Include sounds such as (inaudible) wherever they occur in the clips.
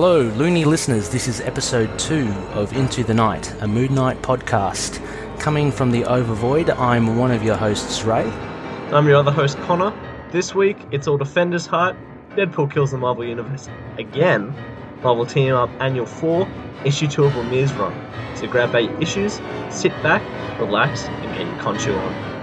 Hello, Loony listeners. This is episode two of Into the Night, a Moon Knight podcast. Coming from the Overvoid, I'm one of your hosts, Ray. I'm your other host, Connor. This week, it's all Defenders Hype. Deadpool kills the Marvel Universe again. Marvel Team Up Annual 4, Issue 2 of Lemire's run. So grab your issues, sit back, relax, and get your Khonshu on.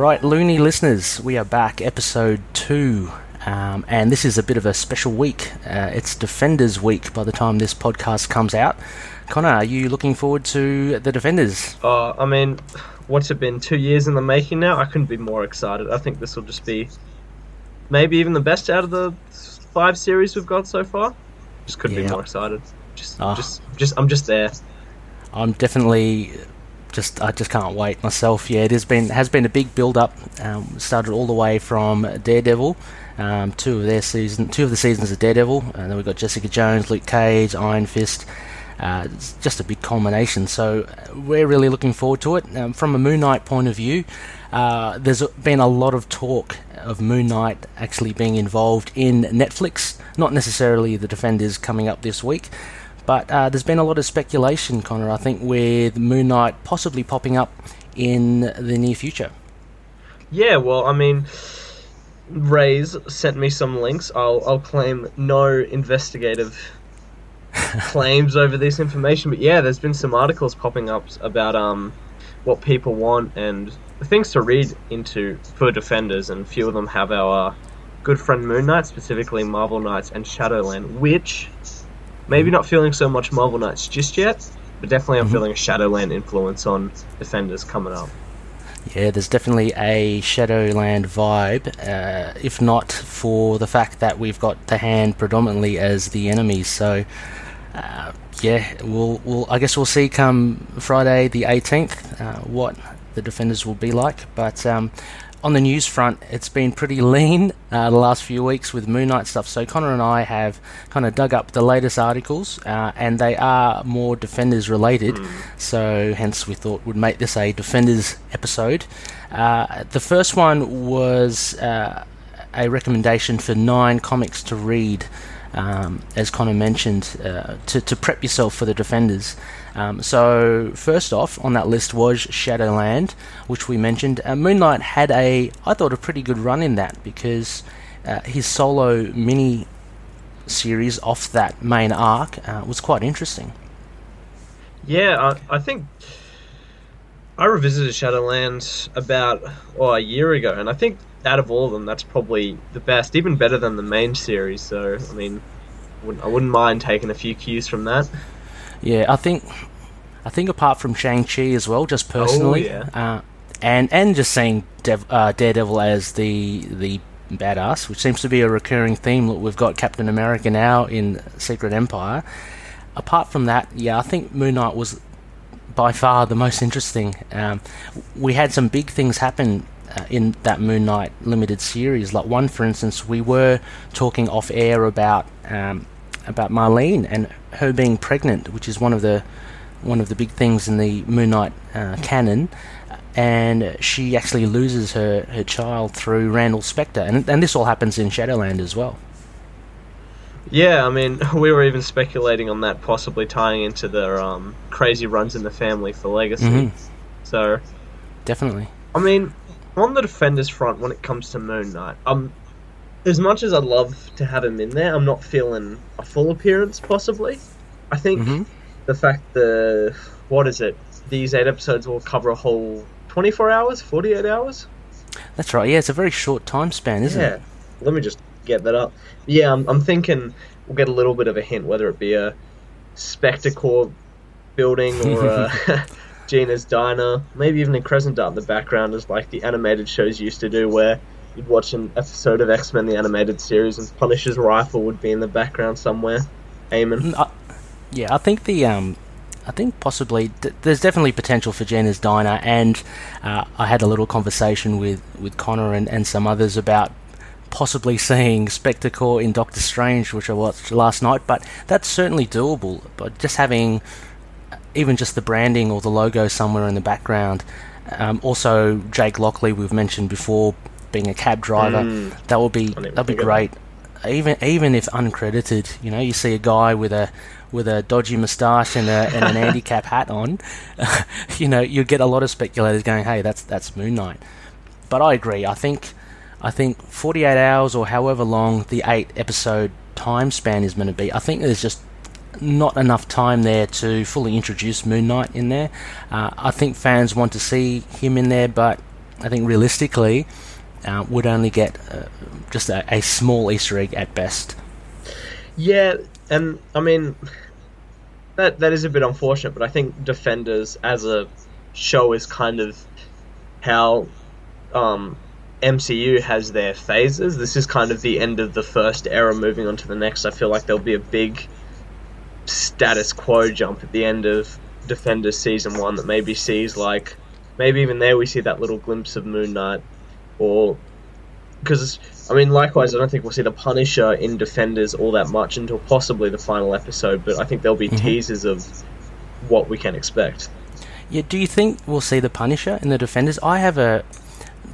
Right, Loony listeners, we are back, episode two. Um, and this is a bit of a special week. Uh, it's Defenders Week by the time this podcast comes out. Connor, are you looking forward to the Defenders? Uh, I mean, what's it been? Two years in the making now? I couldn't be more excited. I think this will just be maybe even the best out of the five series we've got so far. Just couldn't Yeah. be more excited. Just, Ah. just, just, I'm just there. I'm definitely just I just can't wait myself. Yeah, it has been has been a big build up. Um, started all the way from Daredevil, um, two of their season, two of the seasons of Daredevil, and then we've got Jessica Jones, Luke Cage, Iron Fist. Uh, it's just a big culmination. So uh, we're really looking forward to it. Um, from a Moon Knight point of view, uh, there's been a lot of talk of Moon Knight actually being involved in Netflix. Not necessarily the Defenders coming up this week, but uh, there's been a lot of speculation, Connor, I think, with Moon Knight possibly popping up in the near future. Yeah, well, I mean, Ray's sent me some links. I'll I'll claim no investigative (laughs) claims over this information, but yeah, there's been some articles popping up about um what people want and things to read into for defenders, and a few of them have our good friend Moon Knight, specifically Marvel Knights and Shadowland, which maybe not feeling so much Marvel Knights just yet, but definitely I'm Mhm. feeling a Shadowland influence on defenders coming up. Yeah, there's definitely a Shadowland vibe, uh, if not for the fact that we've got the hand predominantly as the enemy. So, uh, yeah, we'll, we'll I guess we'll see come Friday the 18th uh, what the defenders will be like. But um, on the news front, it's been pretty lean uh, the last few weeks with Moon Knight stuff. So Connor and I have kind of dug up the latest articles, uh, and they are more defenders related. So hence we thought would make this a defenders episode. Uh, the first one was uh, a recommendation for nine comics to read. Um, as Connor mentioned, uh, to, to prep yourself for the Defenders. Um, so, first off on that list was Shadowland, which we mentioned. Uh, Moon Knight had a, I thought, a pretty good run in that because uh, his solo mini series off that main arc uh, was quite interesting. Yeah, I, I think I revisited Shadowlands about oh, a year ago, and I think out of all of them, that's probably the best, even better than the main series. So, I mean, wouldn't, I wouldn't mind taking a few cues from that. Yeah, I think, I think apart from Shang Chi as well, just personally, yeah. uh, and and just seeing Dev, uh, Daredevil as the the badass, which seems to be a recurring theme. Look, we've got Captain America now in Secret Empire. Apart from that, yeah, I think Moon Knight was by far the most interesting. Um, we had some big things happen uh, in that Moon Knight limited series. Like one, for instance, we were talking off air about um, about Marlene and her being pregnant, which is one of the one of the big things in the Moon Knight uh, canon. And she actually loses her, her child through Randall Spector, and and this all happens in Shadowland as well. Yeah, I mean, (laughs) we were even speculating on that possibly tying into the um, crazy runs in the family for Legacy. Mhm. So, Definitely. I mean, on the defenders front, when it comes to Moon Knight, um, as much as I'd love to have him in there, I'm not feeling a full appearance. Possibly, I think Mhm. the fact the what is it? These eight episodes will cover a whole 24 hours, 48 hours. That's right. Yeah, it's a very short time span, isn't it? yeah. it? Let me just get that up. Yeah, I'm, I'm thinking we'll get a little bit of a hint, whether it be a Spectacore building or a (laughs) Gena's Diner, maybe even a Crescent Dart in the background, as like the animated shows used to do, where you'd watch an episode of X Men the animated series and Punisher's rifle would be in the background somewhere, aiming. Mm, I, yeah, I think the um, I think possibly d- there's definitely potential for Gena's Diner, and uh, I had a little conversation with with Connor and, and some others about possibly seeing Spectre in Doctor Strange, which I watched last night, but that's certainly doable. But just having even just the branding or the logo somewhere in the background. Um, also, Jake Lockley, we've mentioned before, being a cab driver, Mm. that would be that'll be think of great. Even even if uncredited, you know, you see a guy with a with a dodgy moustache and, a, and an (laughs) handicap hat on, (laughs) you know, you get a lot of speculators going, "Hey, that's that's Moon Knight." But I agree. I think I think 48 hours or however long the eight episode time span is going to be. I think there's just not enough time there to fully introduce Moon Knight in there. Uh, I think fans want to see him in there, but I think realistically, uh, would only get uh, just a, a small Easter egg at best. Yeah, and I mean that that is a bit unfortunate, but I think Defenders as a show is kind of how um, MCU has their phases. This is kind of the end of the first era, moving on to the next. I feel like there'll be a big status quo jump at the end of Defenders season one that maybe sees like maybe even there we see that little glimpse of Moon Knight, or because I mean, likewise, I don't think we'll see the Punisher in Defenders all that much until possibly the final episode. But I think there'll be Mhm. teasers of what we can expect. Yeah, do you think we'll see the Punisher in the Defenders? I have a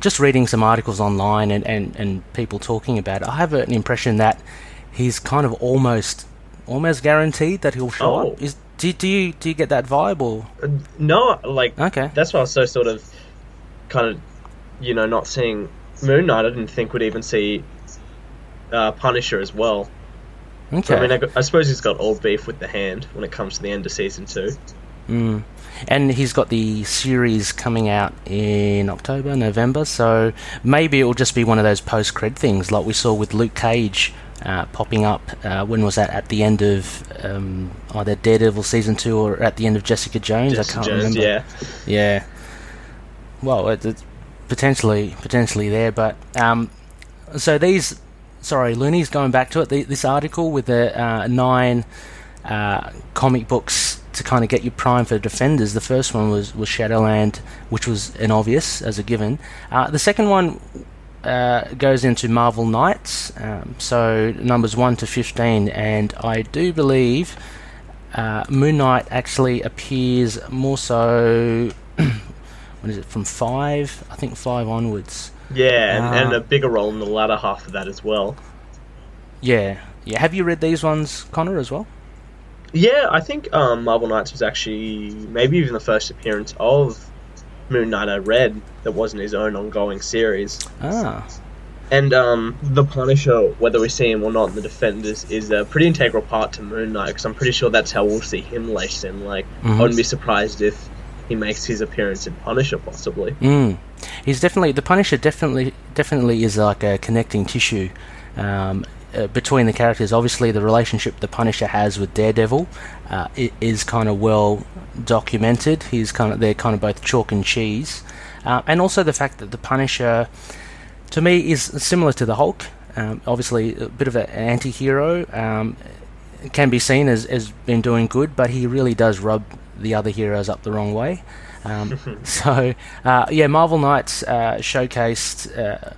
just reading some articles online and, and, and people talking about it. I have an impression that he's kind of almost almost guaranteed that he'll show Oh. up. Is do, do you do you get that vibe or Uh, No, like okay? that's why I was so sort of kind of you know not seeing Moon Knight. I didn't think would even see uh, Punisher as well. Okay. I mean, I, I suppose he's got old beef with the Hand when it comes to the end of season two. Mm. And he's got the series coming out in October, November, so maybe it will just be one of those post cred things like we saw with Luke Cage uh, popping up. Uh, when was that? At the end of um, either Daredevil season two or at the end of Jessica Jones? I Jessica can't Jones, remember. yeah. Yeah. Well, it, it's potentially potentially there, but um, so these. Sorry, Looney's going back to it. The, this article with the uh, nine uh, comic books to kind of get you primed for Defenders. The first one was, was Shadowland, which was an obvious as a given. Uh, the second one uh, goes into Marvel Knights, um, so numbers 1 to 15, and I do believe uh, Moon Knight actually appears more so. (clears throat) what is it, from 5? I think 5 onwards. Yeah, and, and a bigger role in the latter half of that as well. Yeah. Yeah. Have you read these ones, Connor, as well? Yeah, I think um, Marvel Knights was actually maybe even the first appearance of Moon Knight I read that wasn't his own ongoing series. Ah. And um, the Punisher, whether we see him or not in the Defenders, is a pretty integral part to Moon Knight because I'm pretty sure that's how we'll see him later. in. Like, I Mhm. wouldn't be surprised if he makes his appearance in Punisher, possibly. Mm. He's definitely the Punisher. Definitely, definitely is like a connecting tissue um, uh, between the characters. Obviously, the relationship the Punisher has with Daredevil uh, is kind of well documented. He's kind of they're kind of both chalk and cheese, uh, and also the fact that the Punisher, to me, is similar to the Hulk. Um, obviously, a bit of an anti-hero. Um, can be seen as, as been doing good, but he really does rub the other heroes up the wrong way. Um, (laughs) so, uh, yeah, Marvel Knights uh, showcased uh,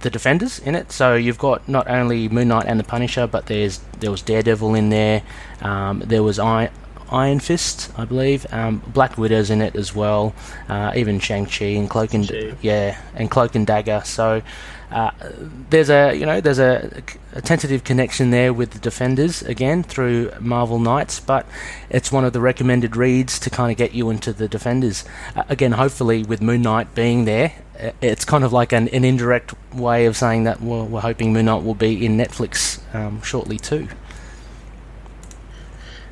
the Defenders in it. So you've got not only Moon Knight and the Punisher, but there's there was Daredevil in there. Um, there was I- Iron Fist, I believe. Um, Black Widow's in it as well. Uh, even Shang Chi and Cloak and Shang-Chi. yeah, and Cloak and Dagger. So uh, there's a you know there's a, a tentative connection there with the Defenders again through Marvel Knights, but it's one of the recommended reads to kind of get you into the Defenders. Uh, again, hopefully with Moon Knight being there, uh, it's kind of like an, an indirect way of saying that well, we're hoping Moon Knight will be in Netflix um, shortly too.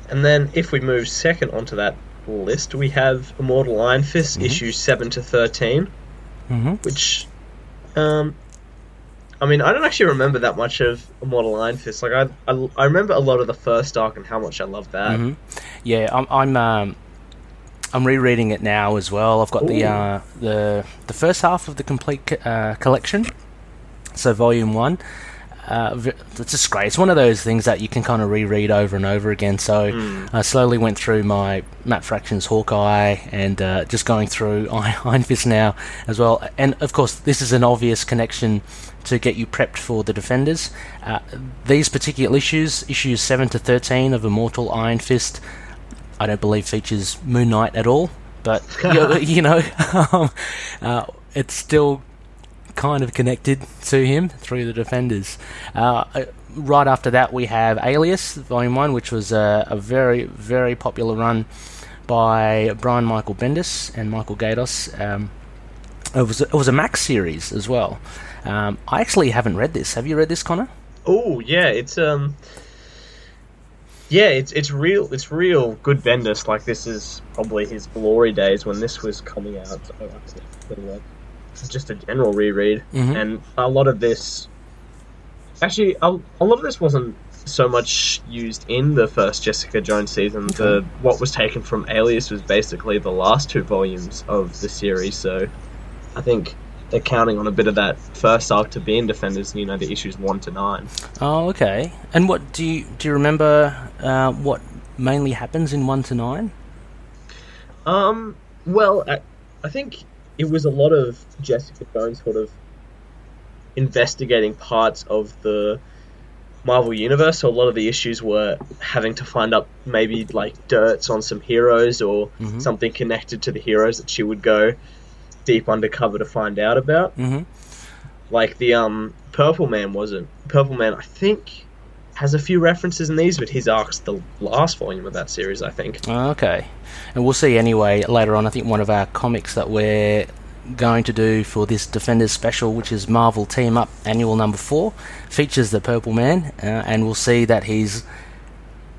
And then, if we move second onto that list, we have Immortal Iron Fist, Mhm. issues 7 to 13. hmm which um I mean, I don't actually remember that much of Immortal Iron Fist. Like, I, I, I remember a lot of the first arc and how much I loved that. hmm Yeah, I'm I'm um, I'm rereading it now as well. I've got the uh, the the first half of the complete co- uh, collection, so volume one. uh, it's just great. It's one of those things that you can kind of reread over and over again. So Mm. I slowly went through my Matt Fraction's Hawkeye and uh, just going through (laughs) Iron Fist now as well. And of course, this is an obvious connection to get you prepped for the Defenders. Uh, these particular issues, issues 7 to 13 of Immortal Iron Fist, I don't believe features Moon Knight at all, but (laughs) you, you know, um, uh, it's still kind of connected to him through the Defenders. Uh, uh, right after that, we have Alias Volume One, which was a, a very very popular run by Brian Michael Bendis and Michael Gaydos. Um, it was it was a Max series as well. Um, I actually haven't read this. Have you read this, Connor? Oh yeah, it's um, yeah, it's it's real. It's real good Bendis. Like this is probably his glory days when this was coming out. So just a general reread, Mhm. and a lot of this. Actually, a, a lot of this wasn't so much used in the first Jessica Jones season. The what was taken from Alias was basically the last two volumes of the series. So, I think they're counting on a bit of that first arc to be in Defenders. You know, the issues one to nine. Oh, okay. And what do you do? You remember uh, what mainly happens in one to nine? Um, well, I, I think it was a lot of Jessica Jones sort of investigating parts of the Marvel Universe. So a lot of the issues were having to find up maybe like dirts on some heroes or Mhm. something connected to the heroes that she would go deep undercover to find out about. Mm-hmm. Like the um Purple Man wasn't. Purple Man, I think, has a few references in these, but his arc's the last volume of that series, I think. Okay. And we'll see anyway later on. I think one of our comics that we're going to do for this Defenders special, which is Marvel Team Up Annual Number 4, features the Purple Man, uh, and we'll see that he's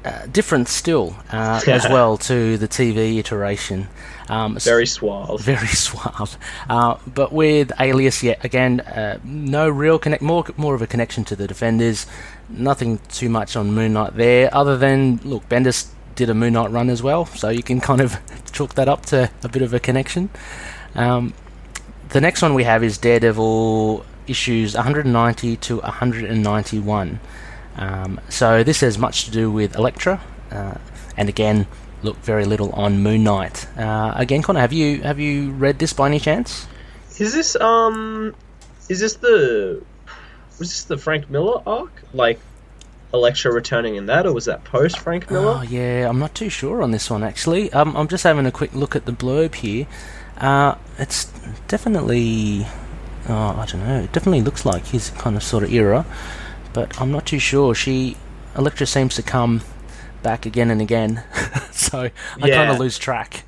uh, different still uh, (laughs) as well to the TV iteration. Um, Very suave. very (laughs) suave. Uh, but with Alias, yet again, uh, no real connect. More more of a connection to the Defenders. Nothing too much on Moon Knight there, other than look, Bendis did a Moon Knight run as well, so you can kind of (laughs) chalk that up to a bit of a connection. Um, the next one we have is Daredevil issues 190 to 191. Um, so this has much to do with Elektra, uh, and again, look very little on Moon Knight. Uh, again, Connor, have you have you read this by any chance? Is this um is this the was this the Frank Miller arc? Like Elektra returning in that or was that post Frank Miller? Oh yeah, I'm not too sure on this one actually. Um, I'm just having a quick look at the blurb here. Uh, it's definitely, oh, I don't know. It definitely looks like his kind of sort of era, but I'm not too sure. She, Elektra seems to come back again and again, (laughs) so I kind of lose track.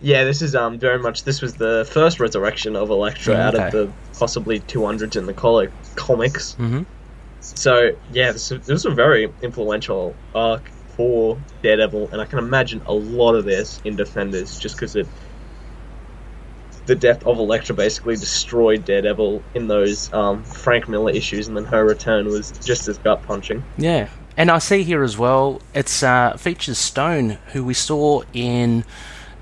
Yeah, this is um very much this was the first resurrection of Elektra Mm, out okay. of the possibly 200s in the coli- comics. hmm So yeah, this, this was a very influential arc for Daredevil, and I can imagine a lot of this in Defenders, just because it the death of Elektra basically destroyed Daredevil in those um, Frank Miller issues, and then her return was just as gut punching. Yeah, and I see here as well. It's uh, features Stone, who we saw in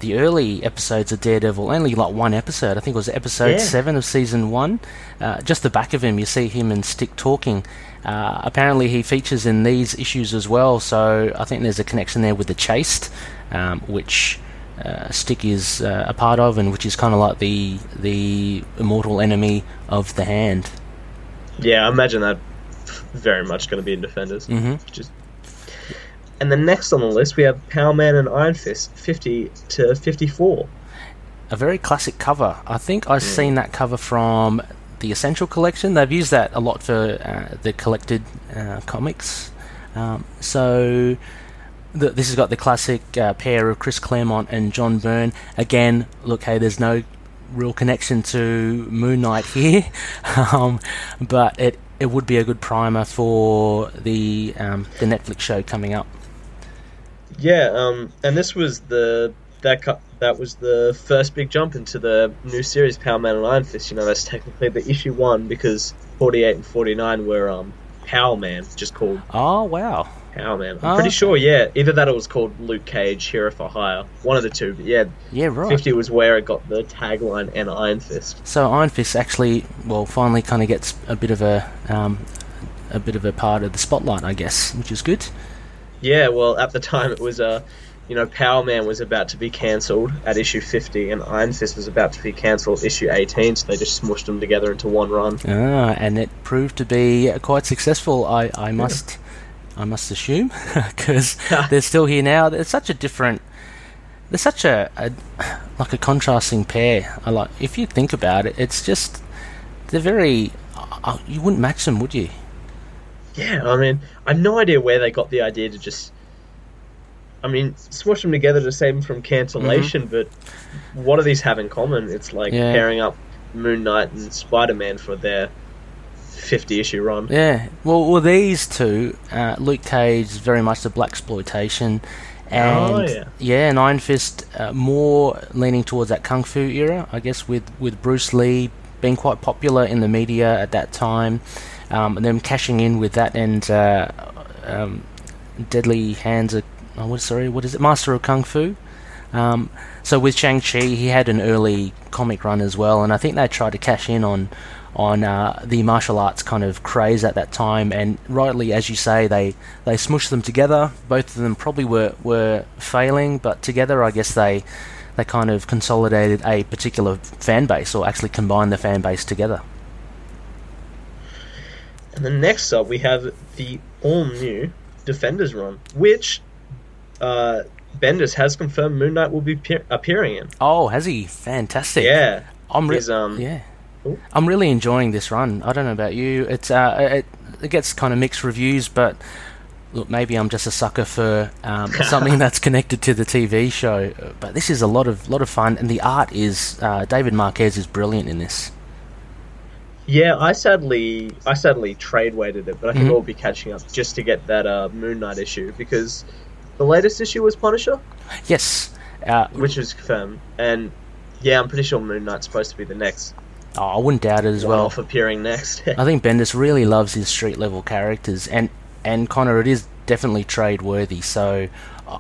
the early episodes of Daredevil. Only like one episode. I think it was episode Yeah. seven of season one. Uh, just the back of him, you see him and Stick talking. Uh, apparently, he features in these issues as well. So I think there's a connection there with the Chaste, um, which. Uh, Stick is uh, a part of, and which is kind of like the the immortal enemy of the hand. Yeah, I imagine that very much going to be in Defenders. hmm Just and then next on the list we have Power Man and Iron Fist, fifty to fifty-four. a very classic cover. I think I've seen that cover from the Essential Collection. They've used that a lot for uh, the collected uh, comics. Um, so th this has got the classic uh, pair of Chris Claremont and John Byrne. Again, look, hey, there's no real connection to Moon Knight (laughs) here, um, but it it would be a good primer for the um, the Netflix show coming up. Yeah, um, and this was the that cu- that was the first big jump into the new series, Power Man and Iron Fist. You know, that's technically the issue one because forty-eight and forty-nine were um, Power Man, just called Oh wow! Power Man. I'm Oh, pretty okay. sure, yeah, either that or it was called Luke Cage, Hero for Hire, one of the two. But yeah, Yeah, right. fifty was where it got the tagline and Iron Fist. So Iron Fist actually, well, finally kind of gets a bit of a um, a bit of a part of the spotlight, I guess, which is good. Yeah, well, at the time it was uh, you know, Power Man was about to be cancelled at issue 50, and Iron Fist was about to be cancelled issue 18, so they just smushed them together into one run. Ah, and it proved to be quite successful. I, I must, I must assume, (laughs) because (laughs) they're still here now. They're such a different. They're such a, a like a contrasting pair. I like if you think about it, it's just they're very. Uh, you wouldn't match them, would you? Yeah, I mean, I have no idea where they got the idea to just I mean, smush them together to save them from cancellation, mm-hmm. but what do these have in common? It's like yeah. pairing up Moon Knight and Spider Man for their 50 issue run. Yeah, well, well these two, uh, Luke Cage is very much the black exploitation, and oh, yeah. yeah, and Iron Fist uh, more leaning towards that kung fu era, I guess, with with Bruce Lee being quite popular in the media at that time, um, and them cashing in with that and uh, um, Deadly Hands of oh, what, sorry, what is it? Master of Kung Fu. Um, so with Shang Chi, he had an early comic run as well, and I think they tried to cash in on on uh, the martial arts kind of craze at that time. And rightly, as you say, they they smushed them together. Both of them probably were were failing, but together, I guess they they kind of consolidated a particular fan base, or actually combined the fan base together. And then next up, we have the all new Defenders run, which uh, Bendis has confirmed Moon Knight will be pe- appearing in. Oh, has he? Fantastic. Yeah. I'm re- um, yeah. I'm really enjoying this run. I don't know about you. It's uh, it, it gets kind of mixed reviews, but look, maybe I'm just a sucker for um, (laughs) something that's connected to the TV show. But this is a lot of lot of fun, and the art is uh, David Marquez is brilliant in this. Yeah, I sadly I sadly trade weighted it, but I think mm-hmm. I'll be catching up just to get that uh, Moon Knight issue because the latest issue was Punisher. Yes, uh, which was confirmed, and yeah, I'm pretty sure Moon Knight's supposed to be the next. Oh, I wouldn't doubt it as well. Off appearing next. (laughs) I think Bendis really loves his street level characters, and and Connor, it is definitely trade worthy. So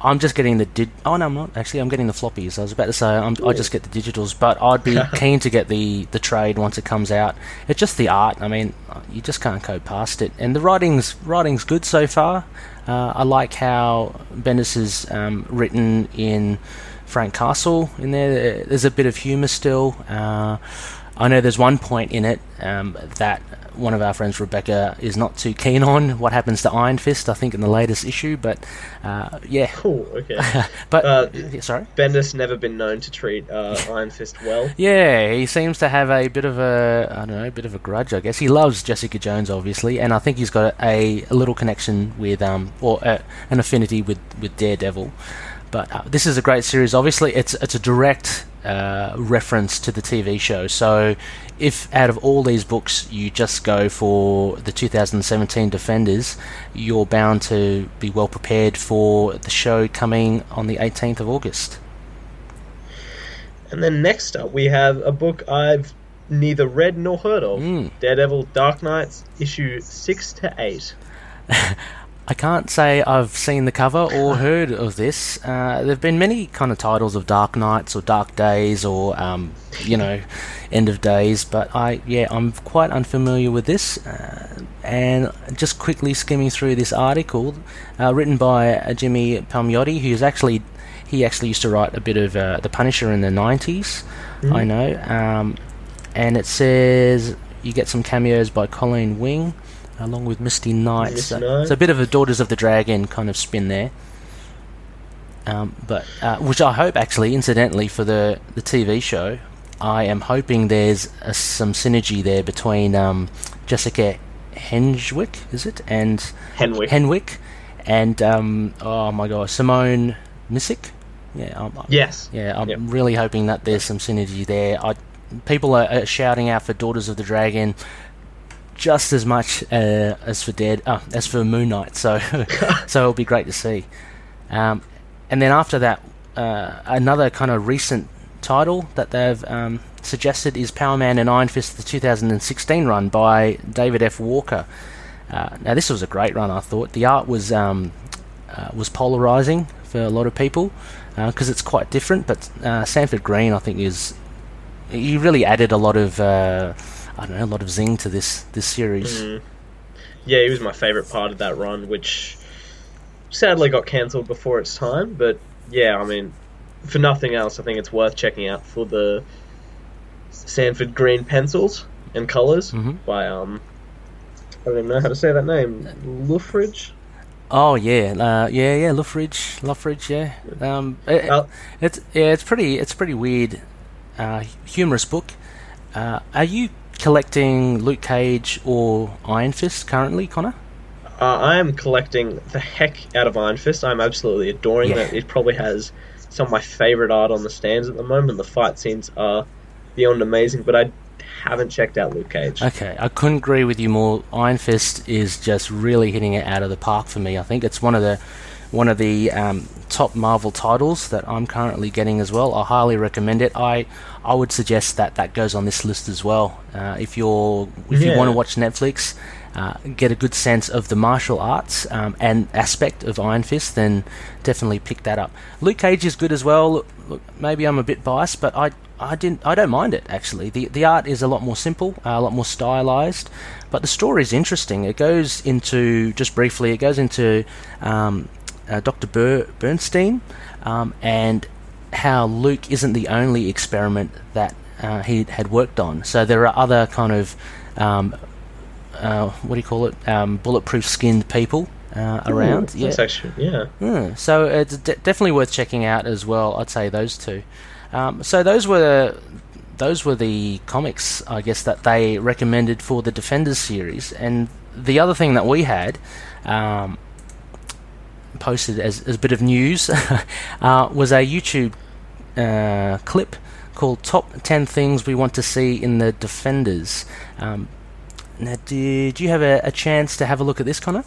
I'm just getting the did. Oh no, I'm not actually. I'm getting the floppies. I was about to say I'm, I just get the digitals, but I'd be (laughs) keen to get the the trade once it comes out. It's just the art. I mean, you just can't go past it, and the writing's writing's good so far. Uh, I like how Bendis is um, written in Frank Castle in there. There's a bit of humour still. Uh, I know there's one point in it um, that one of our friends, Rebecca, is not too keen on what happens to Iron Fist. I think in the latest issue, but uh, yeah. Cool. Okay. (laughs) but uh, sorry, Bendis never been known to treat uh, (laughs) Iron Fist well. Yeah, he seems to have a bit of a I don't know, a bit of a grudge. I guess he loves Jessica Jones, obviously, and I think he's got a, a little connection with um or uh, an affinity with with Daredevil. But uh, this is a great series. Obviously, it's it's a direct uh, reference to the TV show. So, if out of all these books you just go for the 2017 Defenders, you're bound to be well prepared for the show coming on the 18th of August. And then next up, we have a book I've neither read nor heard of mm. Daredevil Dark Nights, issue 6 to 8. (laughs) I can't say I've seen the cover or heard of this. Uh, there have been many kind of titles of Dark Nights or Dark Days or um, you know End of Days, but I yeah I'm quite unfamiliar with this. Uh, and just quickly skimming through this article, uh, written by uh, Jimmy Palmiotti, who's actually he actually used to write a bit of uh, the Punisher in the 90s. Mm. I know, um, and it says you get some cameos by Colleen Wing along with Misty Knight. So, so, a bit of a Daughters of the Dragon kind of spin there. Um, but uh, which I hope actually, incidentally, for the the TV show, I am hoping there's a, some synergy there between um, Jessica Henwick, is it, and Henwick, Henwick, and um, oh my god, Simone Missick. Yeah. I'm, yes. Yeah, I'm yep. really hoping that there's some synergy there. I, people are, are shouting out for Daughters of the Dragon just as much uh, as for Dead, uh, as for Moon Knight. So, (laughs) so it'll be great to see. Um, and then after that, uh, another kind of recent title that they've um, suggested is Power Man and Iron Fist, the 2016 run by David F. Walker. Uh, now, this was a great run, I thought. The art was um, uh, was polarizing for a lot of people because uh, it's quite different. But Sanford Greene, I think, is he really added a lot of I don't know, a lot of zing to this this series. Mm. yeah, he was my favorite part of that run, which sadly got cancelled before its time. But yeah, I mean, for nothing else, I think it's worth checking out for the Sanford Greene pencils and colors Mhm. by um. I don't even know how to say that name. Loughridge. Oh yeah, uh, yeah, yeah, Loughridge, Loughridge, yeah. Um, it- it's yeah, it's pretty, it's pretty weird, uh, humorous book. Uh, are you collecting Luke Cage or Iron Fist currently, Connor? Uh, I am collecting the heck out of Iron Fist. I'm absolutely adoring Yeah. that. It probably has some of my favorite art on the stands at the moment. The fight scenes are beyond amazing, but I haven't checked out Luke Cage. Okay, I couldn't agree with you more. Iron Fist is just really hitting it out of the park for me. I think it's one of the one of the um, top Marvel titles that I'm currently getting as well. I highly recommend it. I I would suggest that that goes on this list as well. Uh, if you're if you want to watch Netflix, uh, get a good sense of the martial arts um, and aspect of Iron Fist, then definitely pick that up. Luke Cage is good as well. Look, look, maybe I'm a bit biased, but I I didn't I don't mind it actually. The the art is a lot more simple, uh, a lot more stylized, but the story is interesting. It goes into just briefly. It goes into um, uh, Dr. Ber- Bernstein um, and how Luke isn't the only experiment that uh, he had worked on. So there are other kind of um, uh, what do you call it? Um, bulletproof skinned people uh, around. Ooh, yeah. Actually yeah. Hmm, so it's de- definitely worth checking out as well. I'd say those two. Um, so those were those were the comics, I guess, that they recommended for the Defenders series. And the other thing that we had um, posted as, as a bit of news (laughs) uh, was a YouTube uh, clip called "Top Ten Things We Want to See in the Defenders." Um, now, did you have a, a chance to have a look at this, Connor?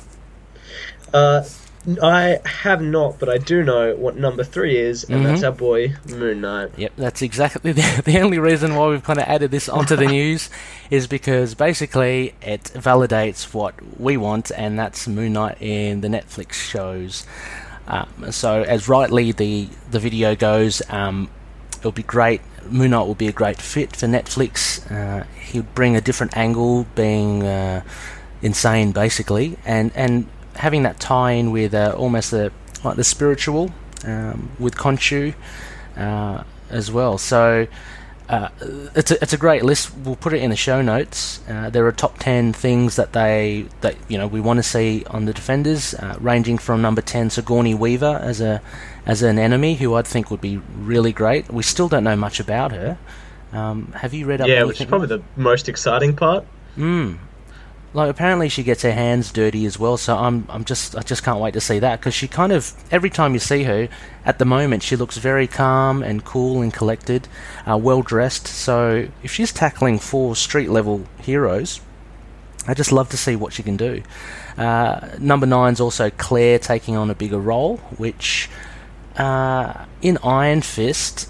I have not, but I do know what number three is, and that's Mhm. our boy Moon Knight. Yep, that's exactly (laughs) the, the only reason why we've kind of added this onto the (laughs) news is because basically it validates what we want, and that's Moon Knight in the Netflix shows. Um, so, as rightly the the video goes, um, it'll be great. Moon Knight will be a great fit for Netflix. Uh, he'll bring a different angle, being uh, insane basically, and and having that tie-in with uh, almost the like the spiritual um, with Khonshu uh, as well. So uh, it's a, it's a great list. We'll put it in the show notes. Uh, there are top ten things that they that you know we want to see on the defenders, uh, ranging from number ten Sigourney Weaver as a as an enemy who I'd think would be really great. We still don't know much about her. Um, have you read up? Yeah, which is probably the most exciting part. Mm. Like apparently she gets her hands dirty as well, so I'm I'm just I just can't wait to see that because she kind of every time you see her, at the moment she looks very calm and cool and collected, uh, well dressed. So if she's tackling four street level heroes, I just love to see what she can do. Uh, number nine's also Claire taking on a bigger role, which uh, in Iron Fist,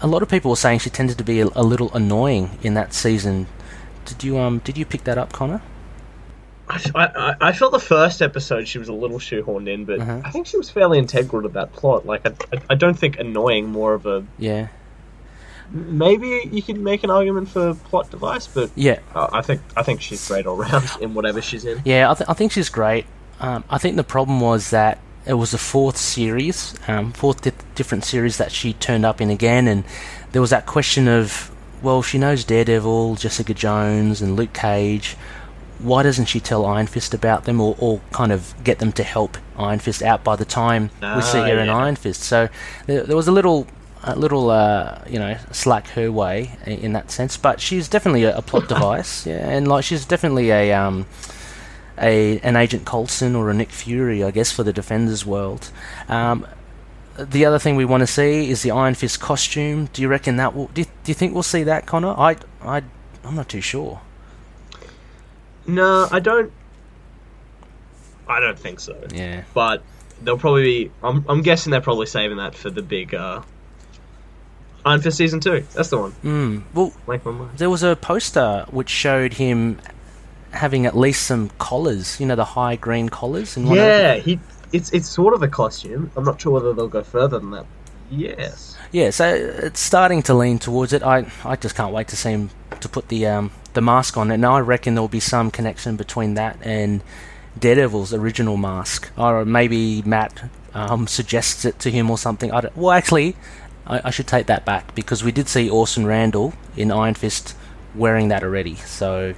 a lot of people were saying she tended to be a, a little annoying in that season. Did you um did you pick that up, Connor? I, I, I felt the first episode she was a little shoehorned in, but Uh-huh. I think she was fairly integral to that plot. Like, I, I, I don't think annoying more of a. Yeah, Maybe you could make an argument for plot device, but yeah, uh, I think I think she's great all round (laughs) in whatever she's in. yeah. I, th- I think she's great. Um, I think the problem was that it was the fourth series, um, fourth di- different series that she turned up in again, and there was that question of, well, she knows Daredevil, Jessica Jones, and Luke Cage. Why doesn't she tell Iron Fist about them, or, or kind of get them to help Iron Fist out by the time we see Ah, her in. Iron Fist? So there, there was a little, a little, uh, you know, slack her way in that sense. But she's definitely a, a plot (laughs) device, yeah, and like she's definitely a um, a an Agent Coulson or a Nick Fury, I guess, for the Defenders world. Um, the other thing we want to see is the Iron Fist costume. Do you reckon that will? Do you, do you think we'll see that, Connor? I, I, I'm not too sure. No, I don't. I don't think so. Yeah. But they'll probably be. I'm, I'm guessing they're probably saving that for the big uh, Iron Fist season two. That's the one. Hmm. Well, my mind. there was a poster which showed him having at least some collars. You know, the high green collars. In one of Yeah, he. It's it's sort of a costume. I'm not sure whether they'll go further than that. Yes. Yeah, so it's starting to lean towards it. I I just can't wait to see him to put the um, the mask on, and I reckon there will be some connection between that and Daredevil's original mask, or maybe Matt um, suggests it to him or something. I don't, well, actually, I, I should take that back because we did see Orson Randall in Iron Fist wearing that already. So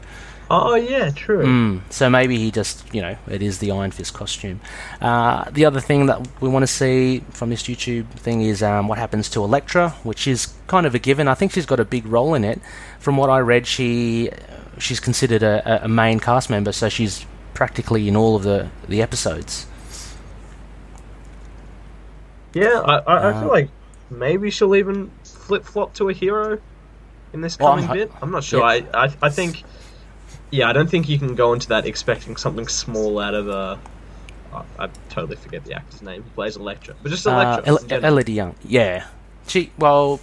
Oh yeah, true. Mm, so maybe he just, you know, it is the Iron Fist costume. Uh, the other thing that we want to see from this YouTube thing is um, what happens to Elektra, which is kind of a given. I think she's got a big role in it. From what I read, she she's considered a, a main cast member, so she's practically in all of the the episodes. Yeah, I, I, I Uh, feel like maybe she'll even flip flop to a hero in this Well, coming I- bit. I'm not sure. yeah. I, I I think yeah, I don't think you can go into that expecting something small out of a. I I totally forget the actor's name who plays Elektra, but just Uh, Elektra. El- Elodie Yung, yeah. She, well,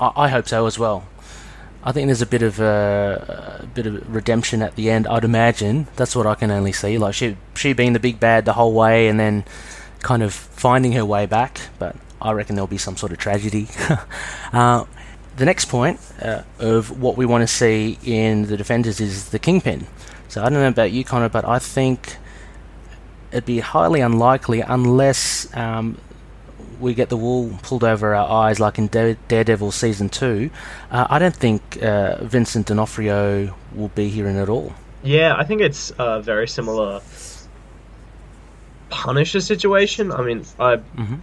I, I hope so as well. I think there's a bit of a, a bit of redemption at the end. I'd imagine that's what I can only see. Like she, she being the big bad the whole way, and then kind of finding her way back. But I reckon there'll be some sort of tragedy. (laughs) uh, the next point uh, of what we want to see in the defenders is the kingpin. So I don't know about you, Connor, but I think it'd be highly unlikely unless um, we get the wool pulled over our eyes, like in Dare- Daredevil season two. Uh, I don't think uh, Vincent D'Onofrio will be here in it all. Yeah, I think it's a very similar Punisher situation. I mean, I hmm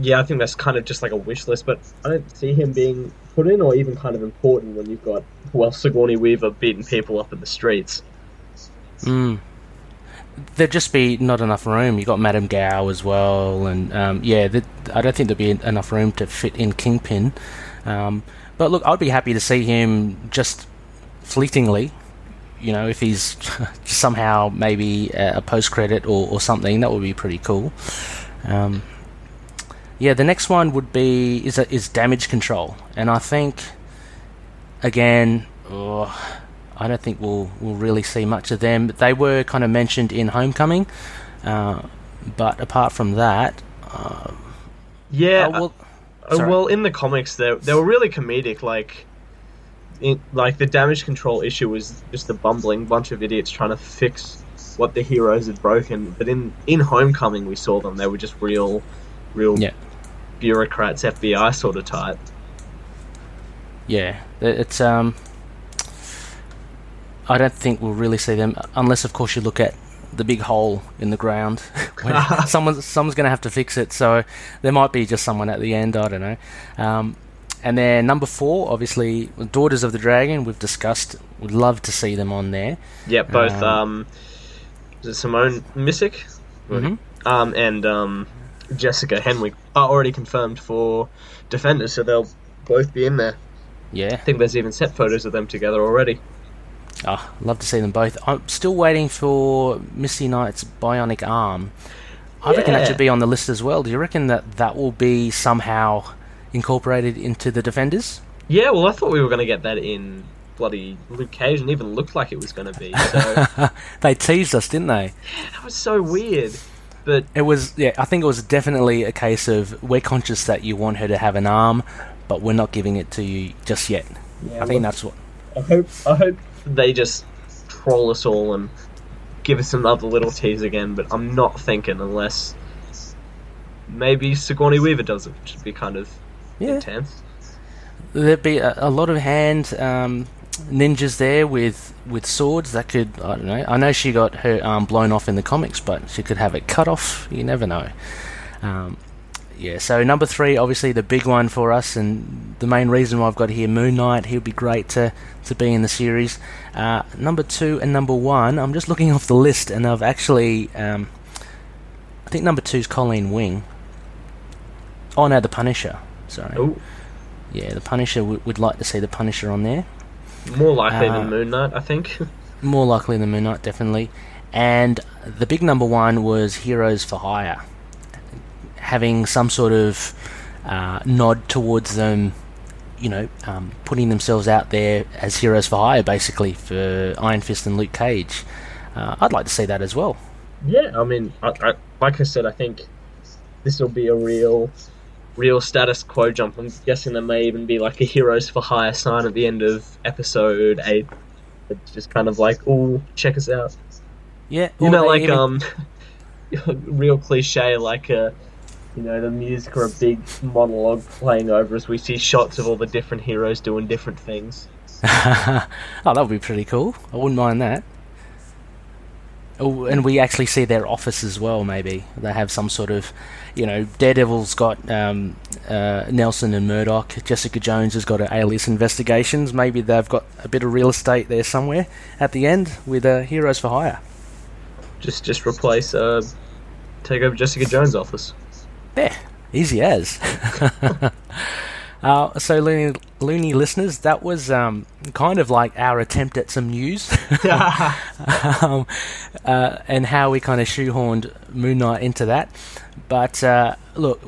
yeah, I think that's kind of just like a wish list, but I don't see him being put in or even kind of important when you've got well Sigourney Weaver beating people up in the streets. Mm. There'd just be not enough room. You've got Madame Gao as well, and um, yeah, th- I don't think there'd be enough room to fit in Kingpin. Um, but look, I'd be happy to see him just fleetingly. You know, if he's (laughs) somehow maybe a, a post credit or, or something, that would be pretty cool. Um, yeah, the next one would be is a, is damage control, and I think again, oh, I don't think we'll we'll really see much of them. They were kind of mentioned in Homecoming, uh, but apart from that, uh, Yeah, oh, well, uh, well, in the comics, they they were really comedic. Like, in, like the damage control issue was just a bumbling bunch of idiots trying to fix what the heroes had broken. But in in Homecoming, we saw them; they were just real, real Yeah. Bureaucrats, FBI sort of type. yeah, it's um. I don't think we'll really see them unless, of course, you look at the big hole in the ground. (laughs) (laughs) Someone's someone's going to have to fix it, so there might be just someone at the end. I don't know. Um, and then number four, obviously, Daughters of the Dragon. We've discussed. Would love to see them on there. Yeah, both Um, um, is it Simone Missick, Mhm. um, and um, Jessica Henwick are already confirmed for Defenders, so they'll both be in there. Yeah. I think there's even set photos of them together already. Oh, love to see them both. I'm still waiting for Misty Knight's bionic arm. I reckon that should be on the list as well. Do you reckon that that will be somehow incorporated into the Defenders? Yeah, well, I thought we were going to get that in bloody Luke Cage, and even looked like it was going to be. So (laughs) they teased us, didn't they? Yeah, That was so weird. But It was, yeah. I think it was definitely a case of we're conscious that you want her to have an arm, but we're not giving it to you just yet. yeah, I think that's what. I hope I hope they just troll us all and give us another little tease again. But I'm not thinking unless maybe Sigourney Weaver does it, which would be kind of Yeah. intense. There'd be a, a lot of hand um, ninjas there with with swords that could I don't know. I know she got her arm blown off in the comics, but she could have it cut off. You never know. Um, yeah. So number three, obviously the big one for us, and the main reason why I've got here Moon Knight. He'll be great to to be in the series. Uh, number two and number one. I'm just looking off the list, and I've actually. Um, I think number two is Colleen Wing. Oh no, the Punisher. Sorry. Oh, Yeah, the Punisher. We'd like to see the Punisher on there. More likely Uh, than Moon Knight, I think. (laughs) More likely than Moon Knight, definitely. And the big number one was Heroes for Hire. Having some sort of uh, nod towards them, you know, um, putting themselves out there as Heroes for Hire, basically, for Iron Fist and Luke Cage. Uh, I'd like to see that as well. yeah, I mean, I, I, like I said, I think this will be a real real status quo jump. I'm guessing there may even be like a Heroes for Hire sign at the end of episode eight. It's just kind of like, oh, check us out. Yeah, You know, like even- um, (laughs) real cliche, like uh, you know, the music or a big monologue playing over us. We see shots of all the different heroes doing different things. (laughs) oh, that would be pretty cool. I wouldn't mind that. Oh, and we actually see their office as well. Maybe they have some sort of, you know, Daredevil's got um, uh, Nelson and Murdoch. Jessica Jones has got her Alias Investigations. Maybe they've got a bit of real estate there somewhere at the end with uh, Heroes for Hire. Just just replace uh, take over Jessica Jones' office. There, easy as. (laughs) uh, so, loony, loony listeners, that was um, kind of like our attempt at some news. (laughs) (laughs) um, uh, and how we kind of shoehorned Moon Knight into that. But uh, look,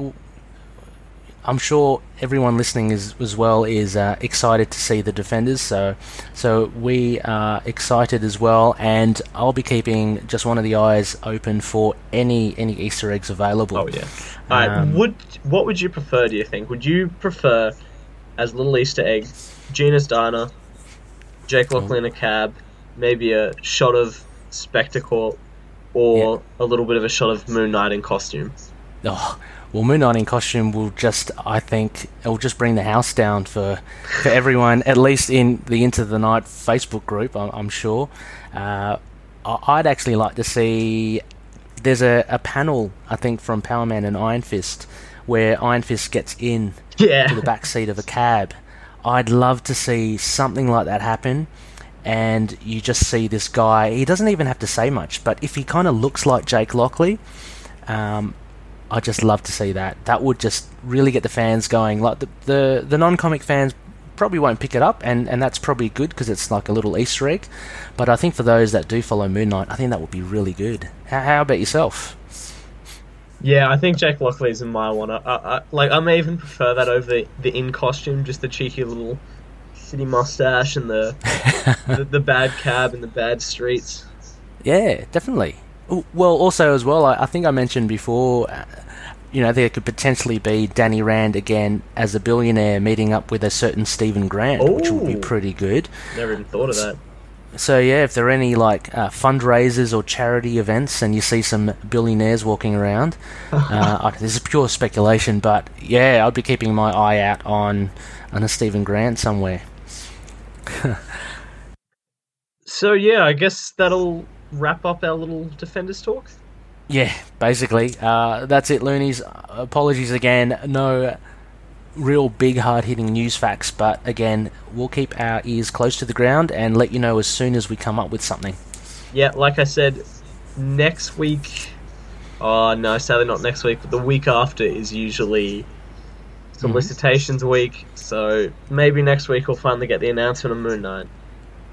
I'm sure everyone listening is as well is uh, excited to see the defenders. So, so we are excited as well, and I'll be keeping just one of the eyes open for any any Easter eggs available. Oh yeah. Um, would what would you prefer? Do you think? Would you prefer as little Easter egg, Gena's diner, Jake Lockley in a cab, maybe a shot of spectacle, or a little bit of a shot of Moon Knight in costume? Oh, well, Moon Knight in costume will just, I think, it will just bring the house down for for everyone, at least in the Into the Night Facebook group. I'm, I'm sure. Uh, I'd actually like to see. There's a, a panel, I think, from Power Man and Iron Fist, where Iron Fist gets in Yeah. to the back seat of a cab. I'd love to see something like that happen. And you just see this guy. He doesn't even have to say much, but if he kind of looks like Jake Lockley, um, I just love to see that. That would just really get the fans going. Like the the, the non comic fans probably won't pick it up, and, and that's probably good because it's like a little Easter egg. But I think for those that do follow Moon Knight, I think that would be really good. How, how about yourself? Yeah, I think Jake Lockley's in my one. I, I, I- like, I may even prefer that over the, the in costume, just the cheeky little city mustache and the, (laughs) the the bad cab and the bad streets. Yeah, definitely. Well, also as well, I, I think I mentioned before. Uh, you know, there could potentially be Danny Rand again as a billionaire meeting up with a certain Stephen Grant, which would be pretty good. Never even thought of that. So yeah, if there are any like uh, fundraisers or charity events, and you see some billionaires walking around, (laughs) uh, this is pure speculation, but yeah, I'd be keeping my eye out on on a Stephen Grant somewhere. (laughs) So yeah, I guess that'll wrap up our little defenders talk. Yeah, basically, uh, that's it, loonies. Apologies again, no real big hard hitting news facts, but again, we'll keep our ears close to the ground and let you know as soon as we come up with something. Yeah, like I said, next week. Oh no, sadly not next week, but the week after is usually solicitations week. So maybe next week we'll finally get the announcement of Moon Knight.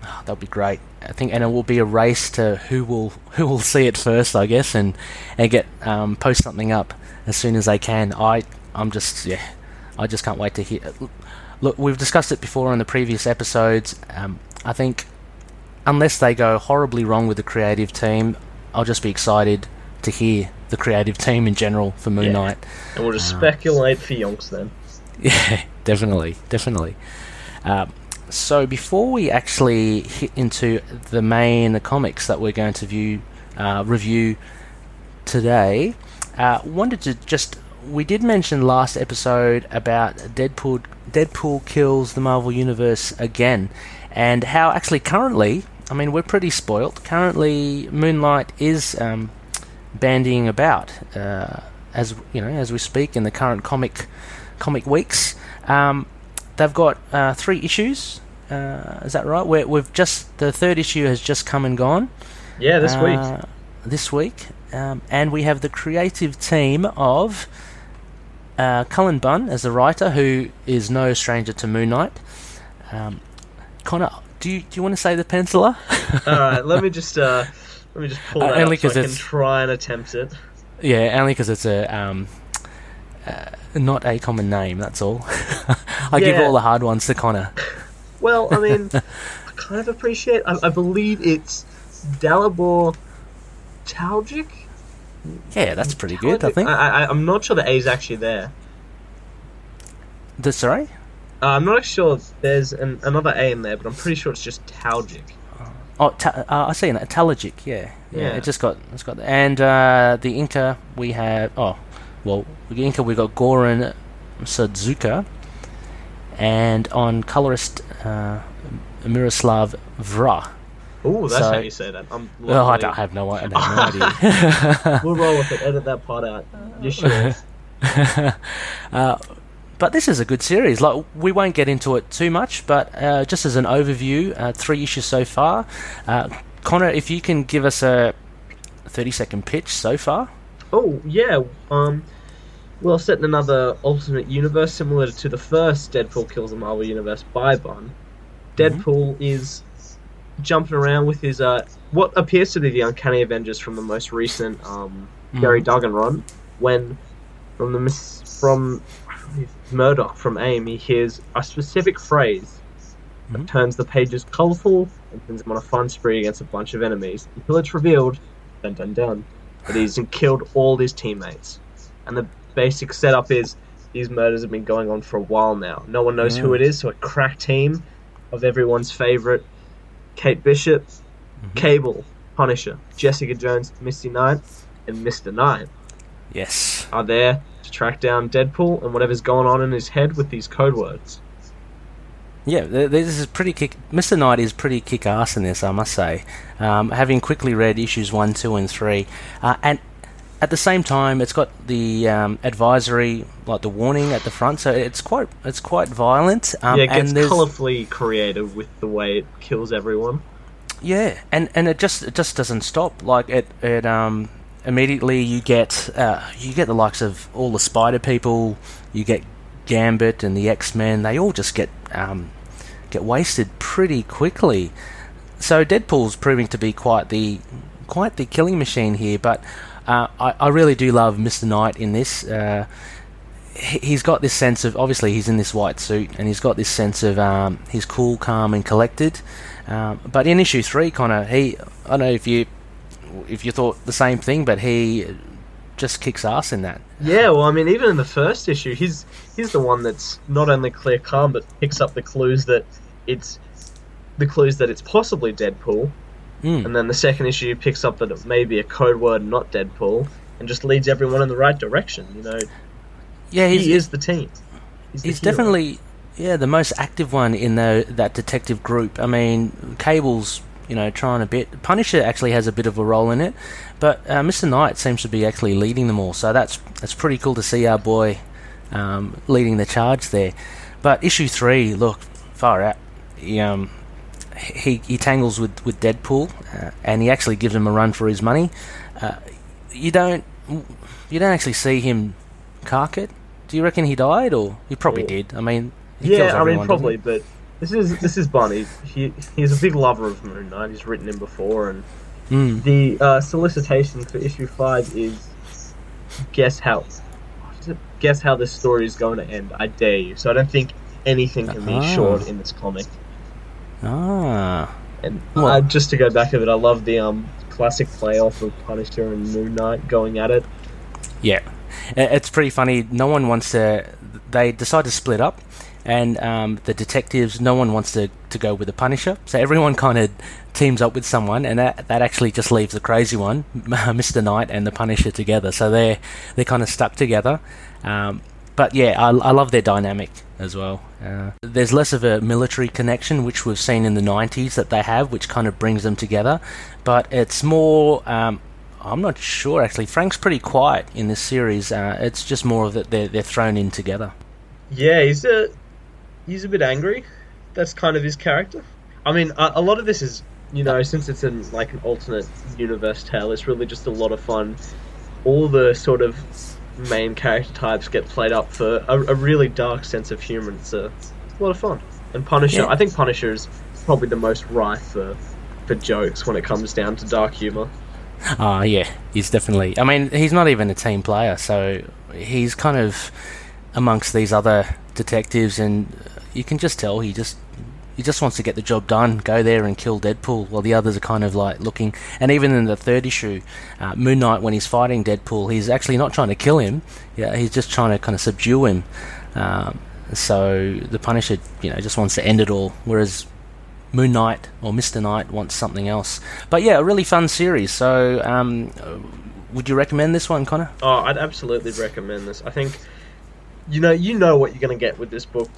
Oh, that'll be great. I think, and it will be a race to who will who will see it first, I guess, and and get um, post something up as soon as they can. I I'm just yeah, I just can't wait to hear. Look, we've discussed it before in the previous episodes. Um, I think unless they go horribly wrong with the creative team, I'll just be excited to hear the creative team in general for Moon Yeah. Knight. And we'll just speculate for yonks then. (laughs) Yeah, definitely, definitely. Um, so before we actually hit into the main comics that we're going to view, uh, review today, uh, wanted to just we did mention last episode about Deadpool. Deadpool kills the Marvel Universe again, and how actually currently, I mean, we're pretty spoilt. Currently, Moon Knight is um, bandying about uh, as you know as we speak in the current comic comic weeks. Um, they've got uh, three issues. Uh, is that right? Where we've just the third issue has just come and gone Yeah, this week. uh, This week, um, and we have the creative team of uh, Cullen Bunn as the writer, who is no stranger to Moon Knight. Um, Connor, do you do you want to say the penciler? All right, let me (laughs) just uh, let me just pull that only up so I can try and attempt it. yeah, only because it's a um, uh, not a common name. That's all. (laughs) I give all the hard ones to Connor. Well, I mean, (laughs) I kind of appreciate. I, I believe it's Dalibor Talgic. Yeah, that's pretty good. I think. I, I, I'm not sure the A is actually there. The sorry. Uh, I'm not sure there's an, another A in there, but I'm pretty sure it's just Talgic. Oh, ta- uh, I see an Talagic. Yeah, yeah. Yeah. It just got it's got and uh, the inker we have. Oh, well, the inker we got Goran Sudzuka, and on colorist uh, Miroslav Vra. Oh, that's So- how you say that. I'm Oh, I don't have no, I have no (laughs) idea. We'll roll with it. Edit that part out. You sure? (laughs) uh, but this is a good series. Like we won't get into it too much, but uh, just as an overview, uh, three issues so far. Uh, Connor, if you can give us a thirty-second pitch so far. oh yeah. Um. Well, set in another alternate universe similar to the first Deadpool kills the Marvel Universe by Bunn. Deadpool is jumping around with his uh what appears to be the Uncanny Avengers from the most recent um Gerry Duggan run when from the mis- from MODOK from AIM he hears a specific phrase that Mhm. turns the pages colourful and sends him on a fun spree against a bunch of enemies until it's revealed dun dun dun that he's killed all his teammates and the basic setup is these murders have been going on for a while now no one knows who it is so a crack team of everyone's favourite Kate Bishop Cable Punisher Jessica Jones Misty Knight and Mr. Knight Yes. are there to track down Deadpool and whatever's going on in his head with these code words. Yeah, this is pretty kick. Mr. Knight is pretty kick-ass in this, I must say. Um, having quickly read issues one, two, and three, uh, and at the same time, it's got the um, advisory, like the warning at the front, so it's quite it's quite violent. Um, yeah, it gets and colourfully creative with the way it kills everyone. Yeah, and and it just it just doesn't stop. Like it it um immediately you get uh, you get the likes of all the Spider people, you get Gambit and the X Men. They all just get um get wasted pretty quickly. So Deadpool's proving to be quite the quite the killing machine here. But uh, I I really do love Mister Knight in this. Uh, he- he's got this sense of obviously he's in this white suit and he's got this sense of um, he's cool, calm, and collected. Um, but in issue three, Connor, he I don't know if you if you thought the same thing, but he just kicks ass in that. Yeah, well, I mean, even in the first issue, he's he's the one that's not only clear calm, but picks up the clues that it's the clues that it's possibly Deadpool, Mm. and then the second issue picks up that it may be a code word, not Deadpool, and just leads everyone in the right direction. You know, Yeah, he's, he is the team. He's, he's hero. definitely yeah the most active one in the that detective group. I mean, Cable's you know trying a bit. Punisher actually has a bit of a role in it, but uh, Mr. Knight seems to be actually leading them all. So that's that's pretty cool to see our boy um, leading the charge there. But issue three, look far out. He, um, he he tangles with with Deadpool, uh, and he actually gives him a run for his money. Uh, you don't you don't actually see him cark it. Do you reckon he died, or he probably Oh. did? I mean, Yeah, I mean, probably, but this is this is Bunny. He he's a big lover of Moon Knight. He's written him before, and? Mm. the uh, solicitation for issue five is guess how guess how this story is going to end. I dare you. So I don't think anything can be Ah. short in this comic. Ah, And uh, just to go back a bit, I love the um classic playoff of Punisher and Moon Knight going at it. yeah. It's pretty funny. No one wants to. They decide to split up, and um, the detectives. No one wants to, to go with the Punisher, so everyone kind of teams up with someone, and that that actually just leaves the crazy one, (laughs) Mister Knight, and the Punisher together. So they're they're kind of stuck together. Um, but yeah, I, I love their dynamic as well. Uh, there's less of a military connection, which we've seen in the 90s that they have, which kind of brings them together. But it's more, um, I'm not sure actually. Frank's pretty quiet in this series. Uh, it's just more of that they're, they're thrown in together. Yeah, he's a he's a bit angry. That's kind of his character. I mean, a, a lot of this is you know since it's in like an alternate universe tale, it's really just a lot of fun. All the sort of main character types get played up for a, a really dark sense of humor. It's a, it's a lot of fun. And Punisher, Yeah. I think Punisher is probably the most rife for for jokes when it comes down to dark humor. Ah, yeah, he's definitely. I mean, he's not even a team player, so he's kind of amongst these other detectives, and you can just tell he just he just wants to get the job done, go there and kill Deadpool, while the others are kind of like looking. And even in the third issue, uh, Moon Knight, when he's fighting Deadpool, he's actually not trying to kill him. Yeah, he's just trying to kind of subdue him. Um, So the Punisher, you know, just wants to end it all, whereas Moon Knight or Mister Knight wants something else. But yeah, a really fun series. So, um, would you recommend this one, Connor? Oh, I'd absolutely recommend this. I think you know you know what you're going to get with this book.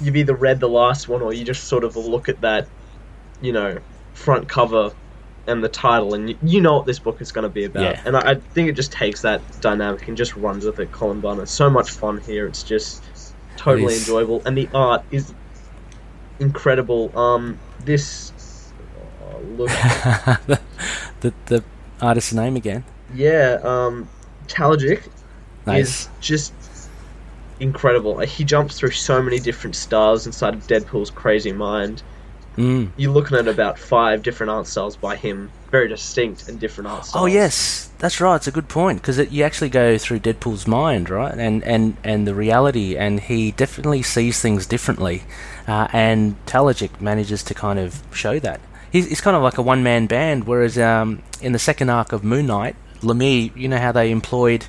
You've either read the last one or you just sort of look at that, you know, front cover and the title, and you, you know what this book is going to be about. Yeah. And I, I think it just takes that dynamic and just runs with it. Cullen Bunn, so much fun here. It's just totally is. enjoyable, and the art is incredible. Um, this oh, look, (laughs) the, the the artist's name again. yeah, um, Talajic Nice. is just incredible. Like, he jumps through so many different styles inside of Deadpool's crazy mind. Mm. You're looking at about five different art styles by him, very distinct and different art styles. Oh yes, that's right. It's a good point because you actually go through Deadpool's mind, right, and and and the reality, and he definitely sees things differently, uh, and Talajic manages to kind of show that. He's, he's kind of like a one man band, whereas um, in the second arc of Moon Knight, Lemire, you know how they employed.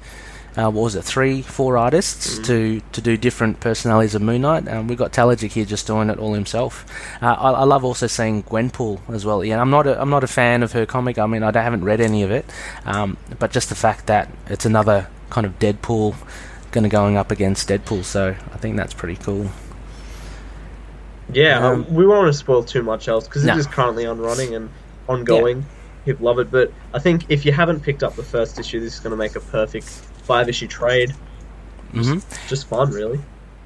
Uh, what was it? Three, four artists to, to do different personalities of Moon Knight. Um, we've got Talajic here just doing it all himself. Uh, I, I love also seeing Gwenpool as well. Yeah, I'm not a, I'm not a fan of her comic. I mean, I haven't read any of it, um, but just the fact that it's another kind of Deadpool going to going up against Deadpool, so I think that's pretty cool. Yeah, Um, um, we won't want to spoil too much else because No. it is currently on running and ongoing. People love it, but I think if you haven't picked up the first issue, this is going to make a perfect five issue trade. hmm Just fun, really.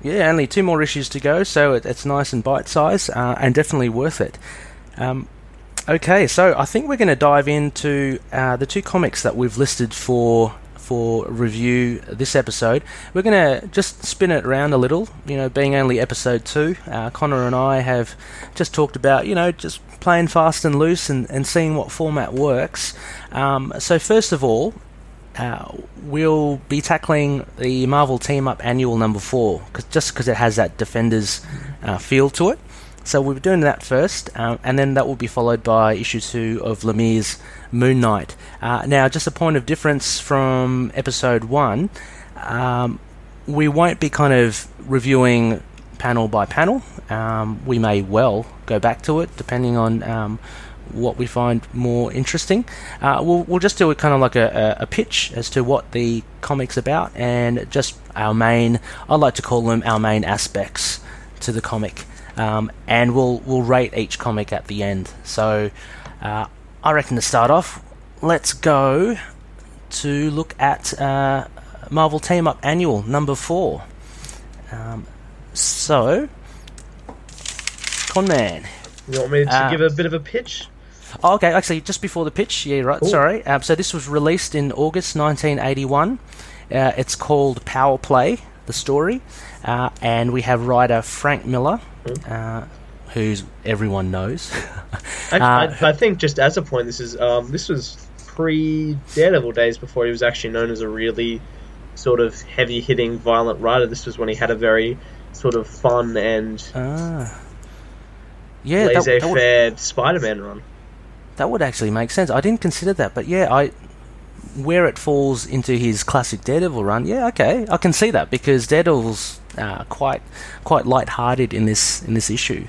Yeah, only two more issues to go, so it, it's nice and bite size, uh, and definitely worth it. Um, okay, so I think we're going to dive into uh, the two comics that we've listed for for review this episode. We're going to just spin it around a little. You know, being only episode two, uh, Connor and I have just talked about you know just playing fast and loose and, and seeing what format works. Um, so first of all, uh, we'll be tackling the Marvel Team Up Annual Number Four, cause, just because it has that Defenders uh, feel to it. So we'll be doing that first, um, and then that will be followed by issue two of Lemire's Moon Knight. Uh, now, just a point of difference from episode one, um, we won't be kind of reviewing panel by panel. Um, we may well go back to it depending on um, what we find more interesting. Uh, we'll, we'll just do a kind of like a, a, pitch as to what the comic's about and just our main, I like to call them our main aspects to the comic. Um, and we'll we'll rate each comic at the end. So uh, I reckon to start off, let's go to look at uh, Marvel Team Up Annual number four. Um, so, Conman. You want me to Uh, give a bit of a pitch? Oh, okay, actually, just before the pitch, yeah, right, sorry. Um, so this was released in August 1981. Uh, it's called Power Play, the story, uh, and we have writer Frank Miller, uh, who's everyone knows. I, (laughs) Uh, I, I think just as a point, this is um, this was pre Daredevil days before he was actually known as a really sort of heavy hitting, violent writer. This was when he had a very sort of fun and ah. Yeah, that, laissez that, would, faire Spider Man run. That would actually make sense. I didn't consider that, but yeah, I where it falls into his classic Daredevil run, yeah, okay, I can see that because Daredevil's uh, quite quite light-hearted in this in this issue.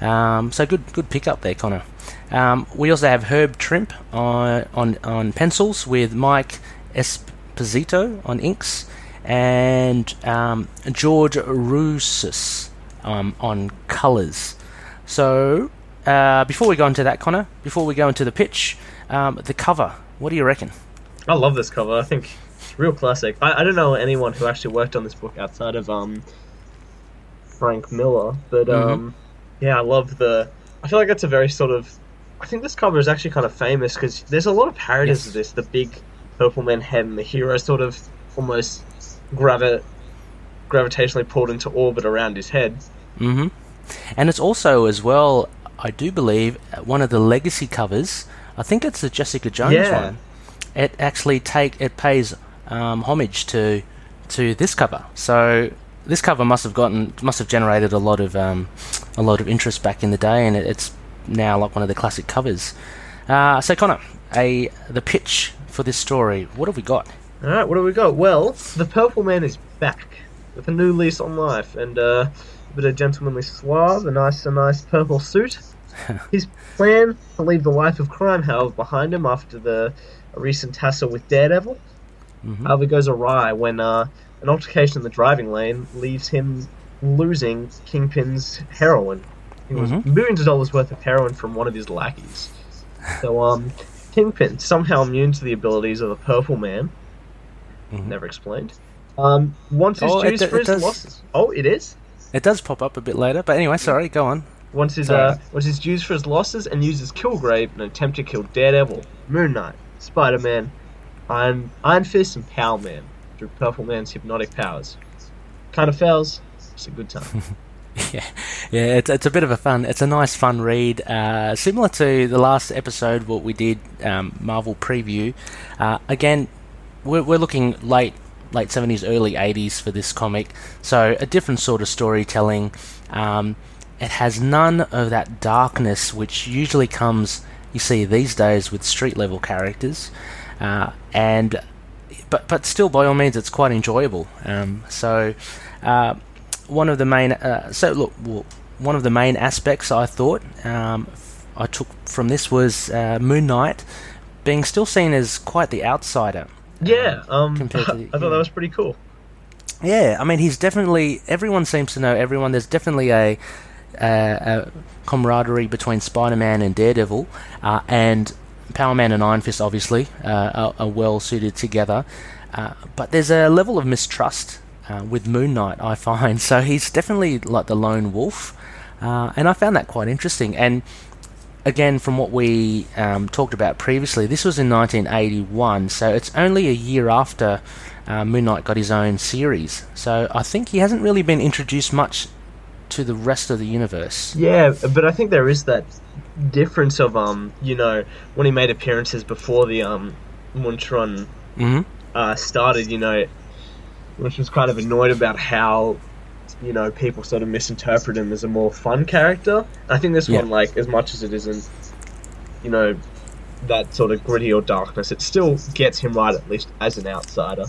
Um, so good good pick up there, Connor. Um, we also have Herb Trimpe on on on pencils with Mike Esposito on inks and um, George Roussos um, on colours. So uh, before we go into that, Connor, before we go into the pitch, um, the cover. What do you reckon? I love this cover. I think it's real classic. I, I don't know anyone who actually worked on this book outside of um, Frank Miller, but Mm-hmm. um, yeah, I love the. I feel like it's a very sort of. I think this cover is actually kind of famous because there's a lot of parodies Yes. of this. The big purple man head and the hero sort of almost gravi- gravitationally pulled into orbit around his head. hmm And it's also as well, I do believe, one of the legacy covers. I think it's the Jessica Jones Yeah. one. It actually take it pays um, homage to to this cover. So this cover must have gotten must have generated a lot of um, a lot of interest back in the day, and it, it's now like one of the classic covers. Uh, so Connor, a the pitch for this story. What have we got? All right, what do we got? Well, the Purple Man is back. with a new lease on life and uh, a bit of gentlemanly suave, a nice, a nice purple suit. His plan to leave the life of crime, however, behind him after the recent tussle with Daredevil, Mhm. however, goes awry when uh, an altercation in the driving lane leaves him losing Kingpin's heroin. It was Mhm. millions of dollars worth of heroin from one of his lackeys. So, um, Kingpin, somehow immune to the abilities of the Purple Man, Mhm. never explained, um, wants his Oh, it dues for it his does- losses. Oh, it is? It does pop up a bit later, but anyway, sorry, go on. Wants his, uh, wants his dues for his losses and uses Killgrave in an attempt to kill Daredevil, Moon Knight, Spider Man, Iron, Iron Fist, and Power Man through Purple Man's hypnotic powers. Kind of fails. It's a good time. (laughs) yeah, yeah, it's, it's a bit of a fun. It's a nice, fun read, uh, similar to the last episode what we did, um, Marvel preview. Uh, again, we're, we're looking late, late seventies, early eighties for this comic, so a different sort of storytelling. Um, it has none of that darkness which usually comes, you see these days with street level characters, uh, and but but still, by all means, it's quite enjoyable. Um, so. Uh, one of the main uh, so look well, one of the main aspects I thought um, I took from this was uh, Moon Knight being still seen as quite the outsider. yeah, um, compared to (laughs) I thought yeah. that was pretty cool. Yeah, I mean he's definitely everyone seems to know everyone. There's definitely a, a, a camaraderie between Spider-Man and Daredevil, uh, and Power Man and Iron Fist obviously uh, are, are well suited together. Uh, but there's a level of mistrust uh, with Moon Knight, I find. (laughs) So he's definitely like the lone wolf, and I found that quite interesting. And again, from what we um, talked about previously, this was in 1981, so it's only a year after uh, Moon Knight got his own series. So I think he hasn't really been introduced much to the rest of the universe. Yeah, but I think there is that difference of um, you know, when he made appearances before the um, Moench run hmm uh, started, you know, which was kind of annoyed about how, you know, people sort of misinterpret him as a more fun character. I think this Yeah. one, like, as much as it isn't, you know, that sort of gritty or darkness, it still gets him right at least as an outsider.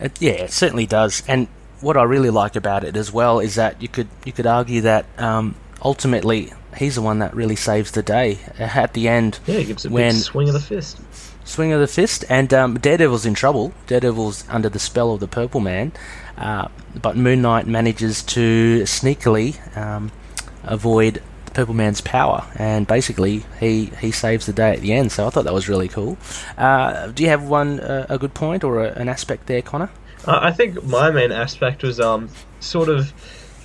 It, yeah, it certainly does. And what I really like about it as well is that you could you could argue that um, ultimately he's the one that really saves the day at the end. Yeah, he gives a When- big swing of the fist. Swing of the fist, and um, Daredevil's in trouble. Daredevil's under the spell of the Purple Man, uh, but Moon Knight manages to sneakily um, avoid the Purple Man's power, and basically he, he saves the day at the end. So I thought that was really cool. Uh, do you have one uh, a good point or a, an aspect there, Connor? Uh, I think my main aspect was um sort of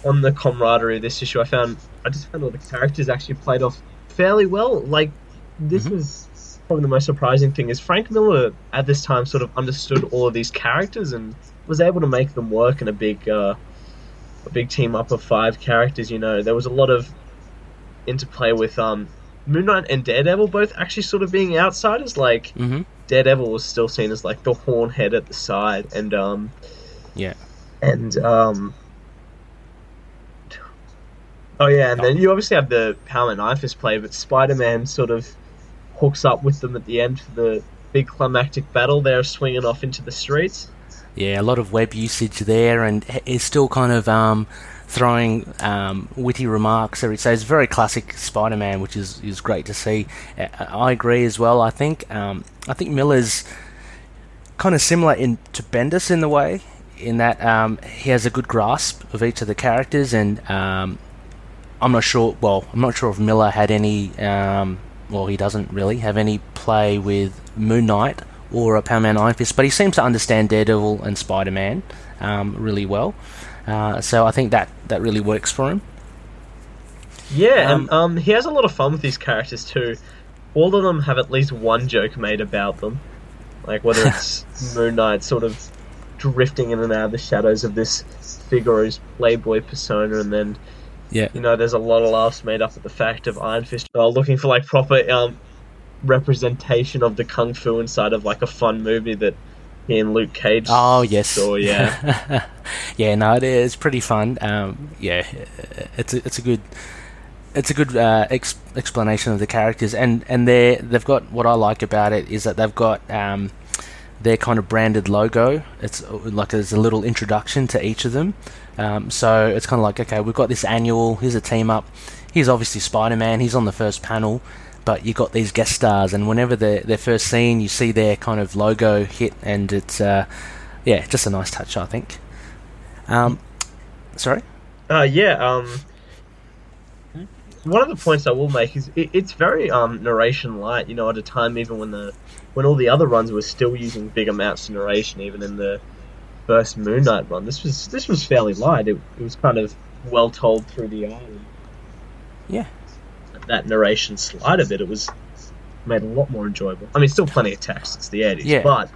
on the camaraderie of this issue. I found I just found all the characters actually played off fairly well. Like this Mhm. was probably the most surprising thing is Frank Miller at this time sort of understood all of these characters and was able to make them work in a big uh, a big team up of five characters. You know, there was a lot of interplay with um. Moon Knight and Daredevil both actually sort of being outsiders. Like Mm-hmm. Daredevil was still seen as like the horn head at the side, and um, Yeah. and um, oh yeah, and then you obviously have the Power Iron Fist play, but Spider Man sort of hooks up with them at the end for the big climactic battle. They're swinging off into the streets. Yeah, a lot of web usage there, and it's still kind of um, throwing um, witty remarks every so it's very classic Spider-Man, which is, is great to see. Uh, I agree as well. I think um, I think Miller's kind of similar in to Bendis in the way, in that um, he has a good grasp of each of the characters, and um, I'm not sure. Well, I'm not sure if Miller had any. Um, well, he doesn't really have any play with Moon Knight or a Power Man Iron Fist, but he seems to understand Daredevil and Spider Man um, really well. Uh, so I think that that really works for him. Yeah, Um, and um, he has a lot of fun with these characters too. All of them have at least one joke made about them, like whether it's (laughs) Moon Knight sort of drifting in and out of the shadows of this figure or playboy persona, and then Yeah. you know there's a lot of laughs made up at the fact of Iron Fist uh, looking for like proper um, representation of the kung fu inside of like a fun movie that and Luke Cage. Oh yes. saw, yeah. (laughs) yeah. No, it is pretty fun. Um, yeah, it's a, it's a good it's a good uh, ex- explanation of the characters, and and they they've got what I like about it is that they've got um, their kind of branded logo. It's like there's a little introduction to each of them. Um, so it's kind of like, okay, we've got this annual. Here's a team up. He's obviously Spider Man. He's on the first panel, but you got these guest stars, and whenever they're they're first seen, you see their kind of logo hit, and it's uh, yeah, just a nice touch, I think. Um, sorry. Uh, yeah. Um, one of the points I will make is it, it's very um, narration light. You know, at a time even when the when all the other runs were still using big amounts of narration, even in the first Moon Knight run, this was this was fairly light. It, it was kind of well told through the eye. Yeah. That narration slide a bit, it was made a lot more enjoyable. I mean, still plenty of text. It's the eighties, Yeah. but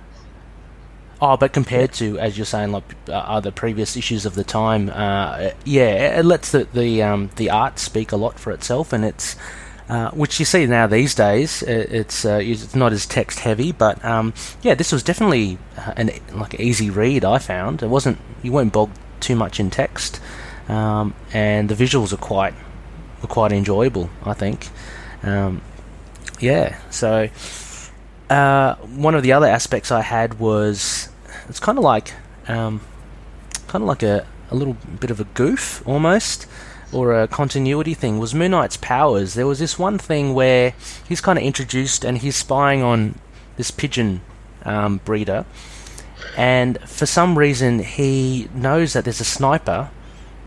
Oh, but compared to, as you're saying, like uh, other previous issues of the time, uh, yeah, it lets the the, um, the art speak a lot for itself, and it's uh, which you see now these days. It's uh, it's not as text heavy, but um, yeah, this was definitely uh, an like easy read. I found it wasn't you weren't bogged too much in text, um, and the visuals are quite were quite enjoyable. I think, um, yeah. So uh, one of the other aspects I had was it's kind of like um, kind of like a, a little bit of a goof almost or a continuity thing was Moon Knight's powers. There was this one thing where he's kind of introduced and he's spying on this pigeon um, breeder, and for some reason he knows that there's a sniper,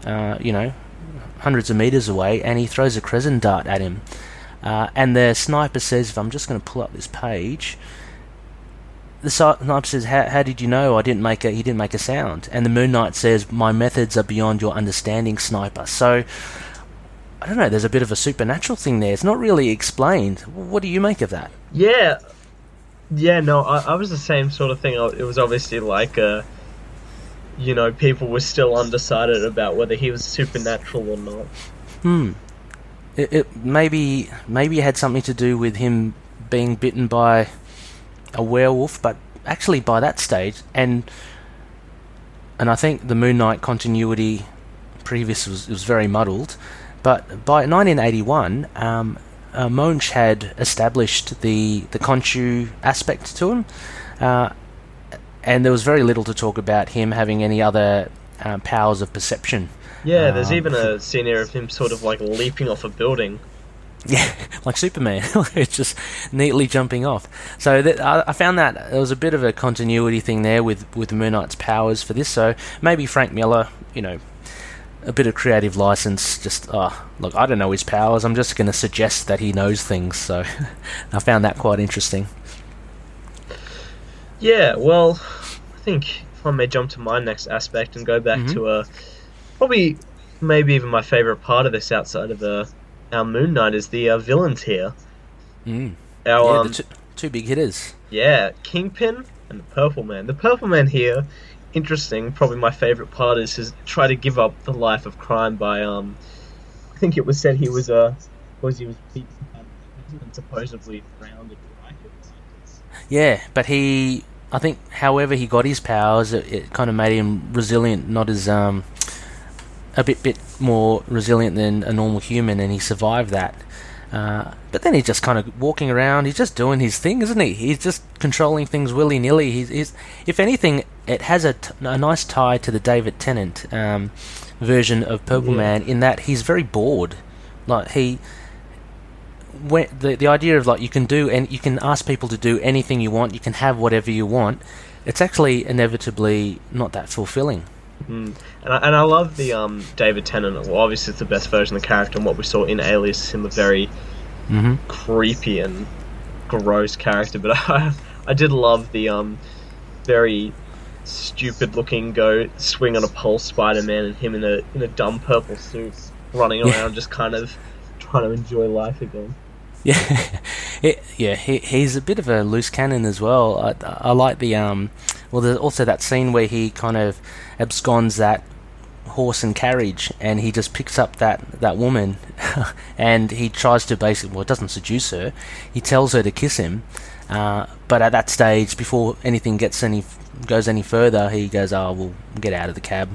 uh, you know, hundreds of meters away, and he throws a crescent dart at him. Uh, and the sniper says, if I'm just going to pull up this page, the sniper says, how, how did you know I didn't make a, he didn't make a sound? And the Moon Knight says, my methods are beyond your understanding, sniper. So, I don't know, there's a bit of a supernatural thing there. It's not really explained. What do you make of that? Yeah, yeah. No, I, I was the same sort of thing. It was obviously like, uh, you know, people were still undecided about whether he was supernatural or not. Hmm. It, it maybe maybe it had something to do with him being bitten by a werewolf, but actually by that stage, and and I think the Moon Knight continuity previous was was very muddled, but by 1981, um, uh, Moench had established the the Khonshu aspect to him, uh, and there was very little to talk about him having any other um, powers of perception. Yeah, there's Um, even a scene here of him sort of like leaping off a building. (laughs) Yeah, like Superman, (laughs) it's just neatly jumping off. So that, I, I found that there was a bit of a continuity thing there with with Moon Knight's powers for this. So maybe Frank Miller, you know, a bit of creative license. Just uh, look, I don't know his powers. I'm just going to suggest that he knows things. So (laughs) I found that quite interesting. Yeah, well, I think if I may jump to my next aspect and go back Mhm. to uh, probably maybe even my favorite part of this outside of the our Moon Knight is the uh, villains here. Mm. Our yeah, um, the two, two big hitters. Yeah, Kingpin and the Purple Man. The Purple Man here, interesting. Probably my favorite part is his try to give up the life of crime by um, I think it was said he was uh, was he was beaten by the prison and supposedly drowned? Yeah, but he, I think, however he got his powers, it, it kind of made him resilient, not as um, a bit bit more resilient than a normal human, and he survived that. Uh, but then he's just kind of walking around. He's just doing his thing, isn't he? He's just controlling things willy nilly. He's, he's, if anything, it has a, t- a nice tie to the David Tennant um, version of Purple Yeah. Man in that he's very bored. Like he, when, the the idea of like you can do and you can ask people to do anything you want, you can have whatever you want. It's actually inevitably not that fulfilling. Mm. And I, and I love the um David Tennant. Well, obviously it's the best version of the character, and what we saw in Alias, him a very Mm-hmm. creepy and gross character. But (laughs) I I did love the um very stupid looking go swing on a pole Spider Man and him in a in a dumb purple suit running Yeah. around just kind of trying to enjoy life again. Yeah, (laughs) it, yeah. He, he's a bit of a loose cannon as well. I, I like the um. Well, there's also that scene where he kind of absconds that horse and carriage, and he just picks up that that woman, (laughs) and he tries to basically. Well, it doesn't seduce her. He tells her to kiss him, uh, but at that stage, before anything gets any goes any further, he goes, "Oh, we'll get out of the cab.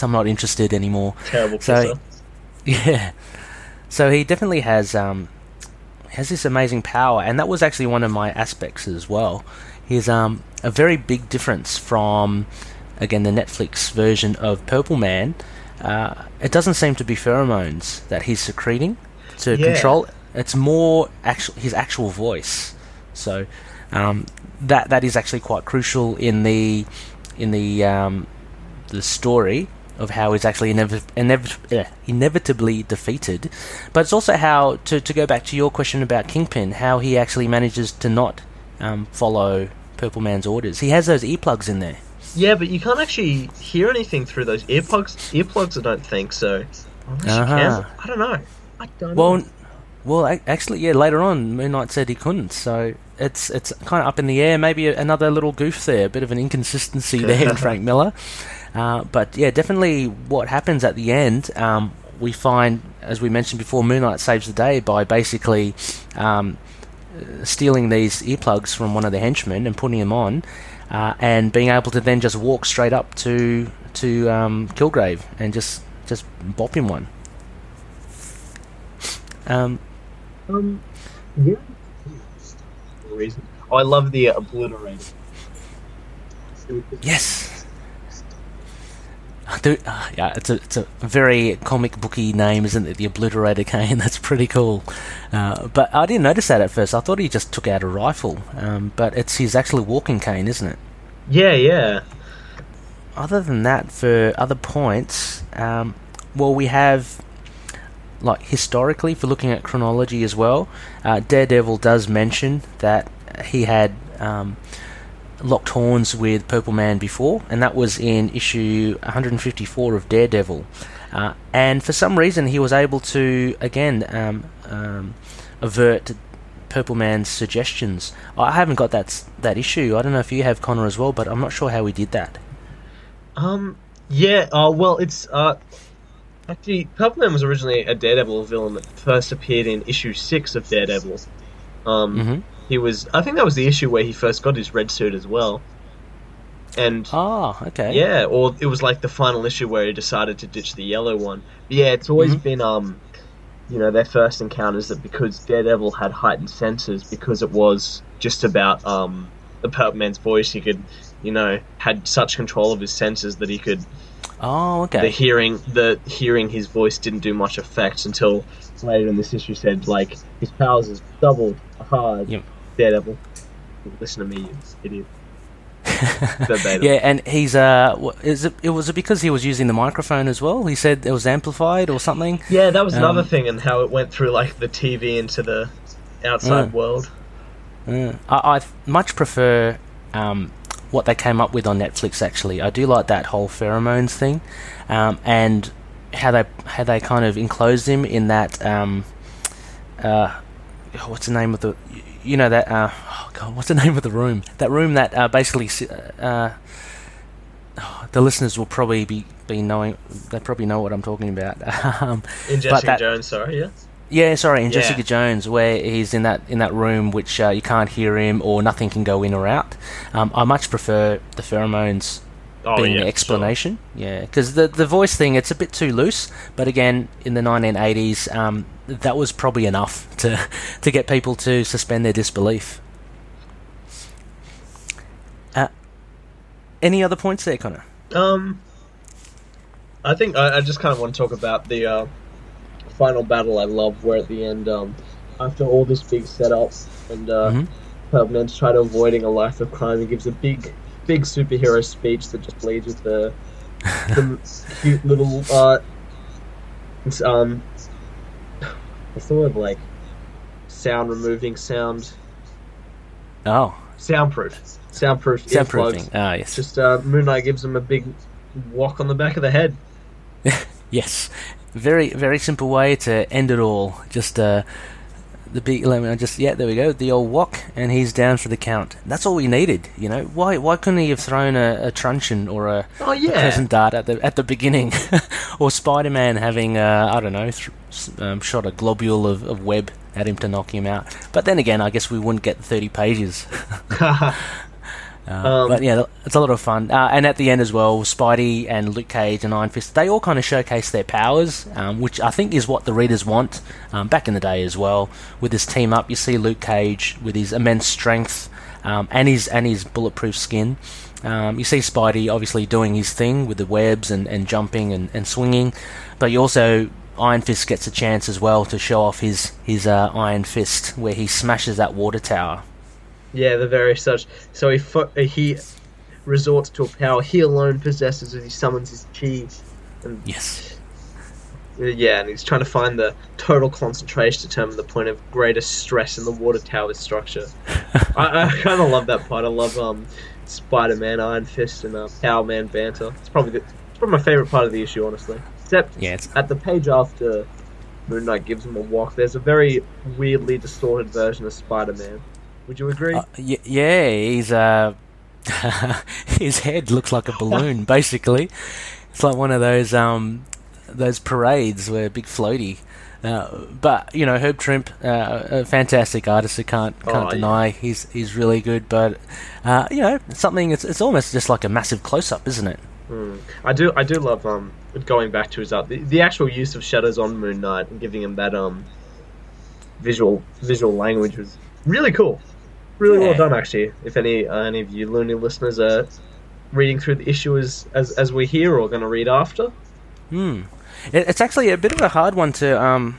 I'm not interested anymore." Terrible So-. (laughs) Yeah. So he definitely has um has this amazing power, and that was actually one of my aspects as well. is um, a very big difference from, again, the Netflix version of Purple Man. Uh, it doesn't seem to be pheromones that he's secreting to Yeah. control. It's more actual his actual voice. So um, that that is actually quite crucial in the in the um, the story of how he's actually inevi- inevi- eh, inevitably defeated. But it's also how to to go back to your question about Kingpin, how he actually manages to not um, follow Purple Man's orders. He has those earplugs in there. Yeah, but you can't actually hear anything through those earplugs. Earplugs, I don't think so. Unless you Uh-huh. can. I don't know. I don't Well, know. well, actually, yeah. Later on, Moon Knight said he couldn't, so it's it's kind of up in the air. Maybe another little goof there, a bit of an inconsistency there in (laughs) Frank Miller. Uh, but yeah, definitely what happens at the end. Um, we find, as we mentioned before, Moon Knight saves the day by basically um, stealing these earplugs from one of the henchmen and putting them on, uh, and being able to then just walk straight up to to um, Kilgrave and just just bop him one. Um, Um, yeah. Reason. Oh, I love the obliterator. Yes. Do, uh, yeah, it's a it's a very comic booky name, isn't it? The Obliterator Cane. (laughs) That's pretty cool. Uh, but I didn't notice that at first. I thought he just took out a rifle. Um, but it's his actually walking cane, isn't it? Yeah, yeah. Other than that, for other points, um, well, we have like historically, for looking at chronology as well, uh, Daredevil does mention that he had um, locked horns with Purple Man before, and that was in issue 154 of Daredevil. Uh, and for some reason, he was able to again um, um, avert Purple Man's suggestions. I haven't got that that issue. I don't know if you have Connor as well, but I'm not sure how he did that. Um, yeah. Uh, well, it's uh, actually Purple Man was originally a Daredevil villain that first appeared in issue six of Daredevil. Um, hmm he was. I think that was the issue where he first got his red suit as well. And Oh, okay. yeah, or it was like the final issue where he decided to ditch the yellow one. But yeah, it's always Mhm. been um, you know, their first encounters that because Daredevil had heightened senses because it was just about um the Purple Man's voice, he could, you know, had such control of his senses that he could Oh, okay. the hearing the hearing his voice didn't do much effect until later in this issue said like his powers is doubled hard Yep. Daredevil. Listen to me, you idiot. (laughs) Yeah, and he's uh, is it? It was it because he was using the microphone as well? He said it was amplified or something. Yeah, that was another Um, thing, and how it went through like the TV into the outside Mm. world. Uh, I, I much prefer um, what they came up with on Netflix. Actually, I do like that whole pheromones thing, um, and how they how they kind of enclosed him in that. Um, uh, what's the name of the? You know that. Uh, oh God, what's the (laughs) name of the room? That room that uh, basically. Uh, oh, the listeners will probably be, be knowing. They probably know what I'm talking about. (laughs) um, In Jessica that- Jones, sorry, yeah. yeah, sorry, in Yeah. Jessica Jones, where he's in that in that room which uh, you can't hear him or nothing can go in or out. Um, I much prefer the pheromones Oh being yeah, the explanation. Yeah, because the the voice thing it's a bit too loose. But again, in the 1980s, um, that was probably enough (laughs) to to get people to suspend their disbelief. Uh, any other points there, Connor? Um, I think I, I just kind of want to talk about the uh, final battle. I love where at the end, um, after all this big setup and uh, Mhm. Purple Man's trying to avoiding a life of crime, he gives a big, big superhero speech that just leads with the, the (laughs) cute little uh, um, what's the word like sound removing sound Oh, soundproof soundproof soundproofing. Ah, yes. Just uh, Moon Knight gives him a big whack on the back of the head. (laughs) Yes, very very simple way to end it all. Just uh, the big, let me just yeah, there we go, the old walk, and he's down for the count. That's all we needed, you know. Why why couldn't he have thrown a, a truncheon or a, Oh a yeah, crescent dart at the at the beginning, (laughs) or Spider Man having uh, I don't know th- um, shot a globule of, of web at him to knock him out. But then again, I guess we wouldn't get thirty pages. (laughs) (laughs) Uh, Um, but yeah, it's a lot of fun. Uh, and at the end as well, Spidey and Luke Cage and Iron Fist, they all kind of showcase their powers, um, which I think is what the readers want um, back in the day as well. With this team up, you see Luke Cage with his immense strength um, and his and his bulletproof skin. Um, you see Spidey obviously doing his thing with the webs and, and jumping and, and swinging, but you also Iron Fist gets a chance as well to show off his his uh, Iron Fist where he smashes that water tower. Yeah, the very such. So he fo- he resorts to a power he alone possesses as he summons his chi. And Yes. uh, yeah, and he's trying to find the total concentration to determine the point of greatest stress in the water tower's structure. (laughs) I, I kind of love that part. I love um, Spider-Man, Iron Fist, and uh, Power Man banter. It's probably the, it's probably my favorite part of the issue, honestly. Except Yeah, at the page after Moon Knight gives him a walk, there's a very weirdly distorted version of Spider-Man. Would you agree? uh, y- yeah, he's uh, (laughs) his head looks like a balloon. (laughs) basically, it's like one of those um, those parades where big floaty. Uh, but you know, Herb Trimpe, uh, a fantastic artist. I can't can't Oh, yeah. deny he's he's really good. But uh, you know, something it's it's almost just like a massive close up, isn't it? Hmm. I do I do love um going back to his art the, the actual use of shadows on Moon Knight and giving him that um visual visual language was really cool, really well done actually. If any uh, any of you loony listeners are reading through the issue as as, as we hear or going to read after, Hmm. It, it's actually a bit of a hard one to um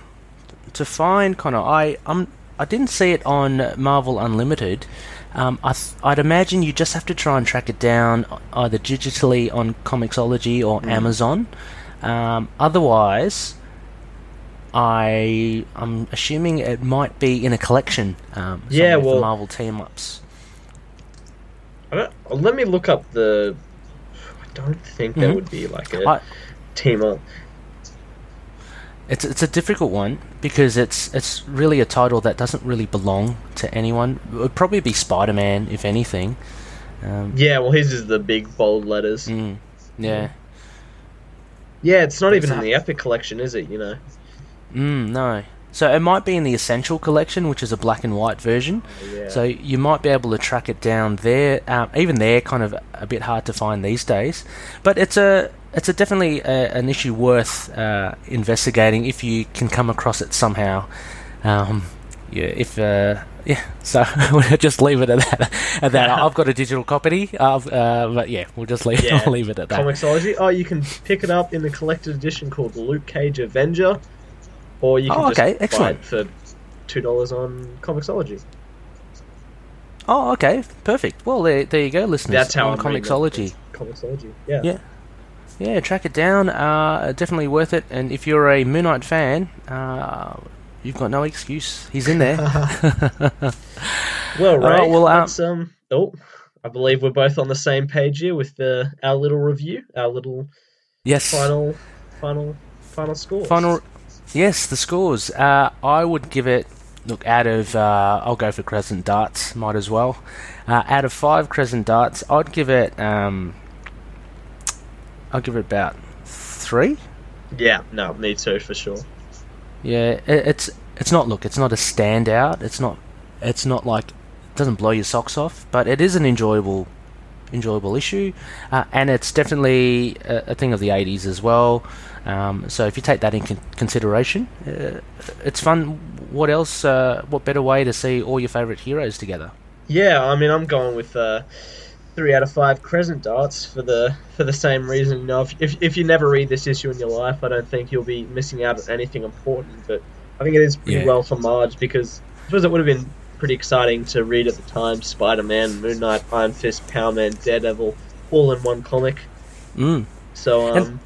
to find, Connor. I um I didn't see it on Marvel Unlimited. Um, I th- I'd imagine you just have to try and track it down either digitally on Comixology or Amazon. Um, otherwise, I I'm assuming it might be in a collection. Um, Yeah, well- Marvel team ups. Let me look up the. I don't think there Mhm. would be like a I- team up. It's it's a difficult one because it's it's really a title that doesn't really belong to anyone. It would probably be Spider Man if anything. Um, Yeah, well, his is the big bold letters. mm, yeah. Yeah, it's not even in the Epic collection, is it? You know. Mm, no. So it might be in the Essential Collection, which is a black and white version. Yeah. So you might be able to track it down there. Um, even there, kind of a bit hard to find these days. But it's a it's a definitely a, an issue worth uh, investigating if you can come across it somehow. Um, yeah, if uh, yeah. So (laughs) we'll just leave it at that. At that, (laughs) I've got a digital copy. Uh, but yeah, we'll just leave Yeah. I'll (laughs) leave it at that. Comixology. Oh, you can pick it up in the collected edition called Luke Cage Avenger, or you can Oh, just okay, buy excellent. it for two dollars on Comixology. Oh, okay, perfect. Well, there, there you go, listeners. That's how on I'm. Comixology. Comixology. Yeah. Yeah. Yeah, track it down. Uh, definitely worth it. And if you're a Moon Knight fan, uh, you've got no excuse. He's in there. (laughs) (laughs) Well, right. Alright, well, um, um, oh, I believe we're both on the same page here with the our little review, our little yes. final, final, final score. Final. Yes, the scores. Uh, I would give it. Look, out of uh, I'll go for crescent darts. Might as well. Uh, out of five crescent darts, I'd give it. Um, I'll give it about three. Yeah, no, me too for sure. Yeah, it, it's it's not. Look, it's not a standout. It's not. It's not like it doesn't blow your socks off, but it is an enjoyable, enjoyable issue, uh, and it's definitely a, a thing of the '80s as well. Um, so if you take that in con- consideration, uh, it's fun. What else? Uh, what better way to see all your favorite heroes together? Yeah, I mean, I'm going with uh, three out of five crescent darts for the for the same reason. You know, if, if if you never read this issue in your life, I don't think you'll be missing out on anything important. But I think it is pretty Yeah. well for Marge because I suppose it would have been pretty exciting to read at the time. Spider-Man, Moon Knight, Iron Fist, Power Man, Daredevil, all in one comic. Mm. So um,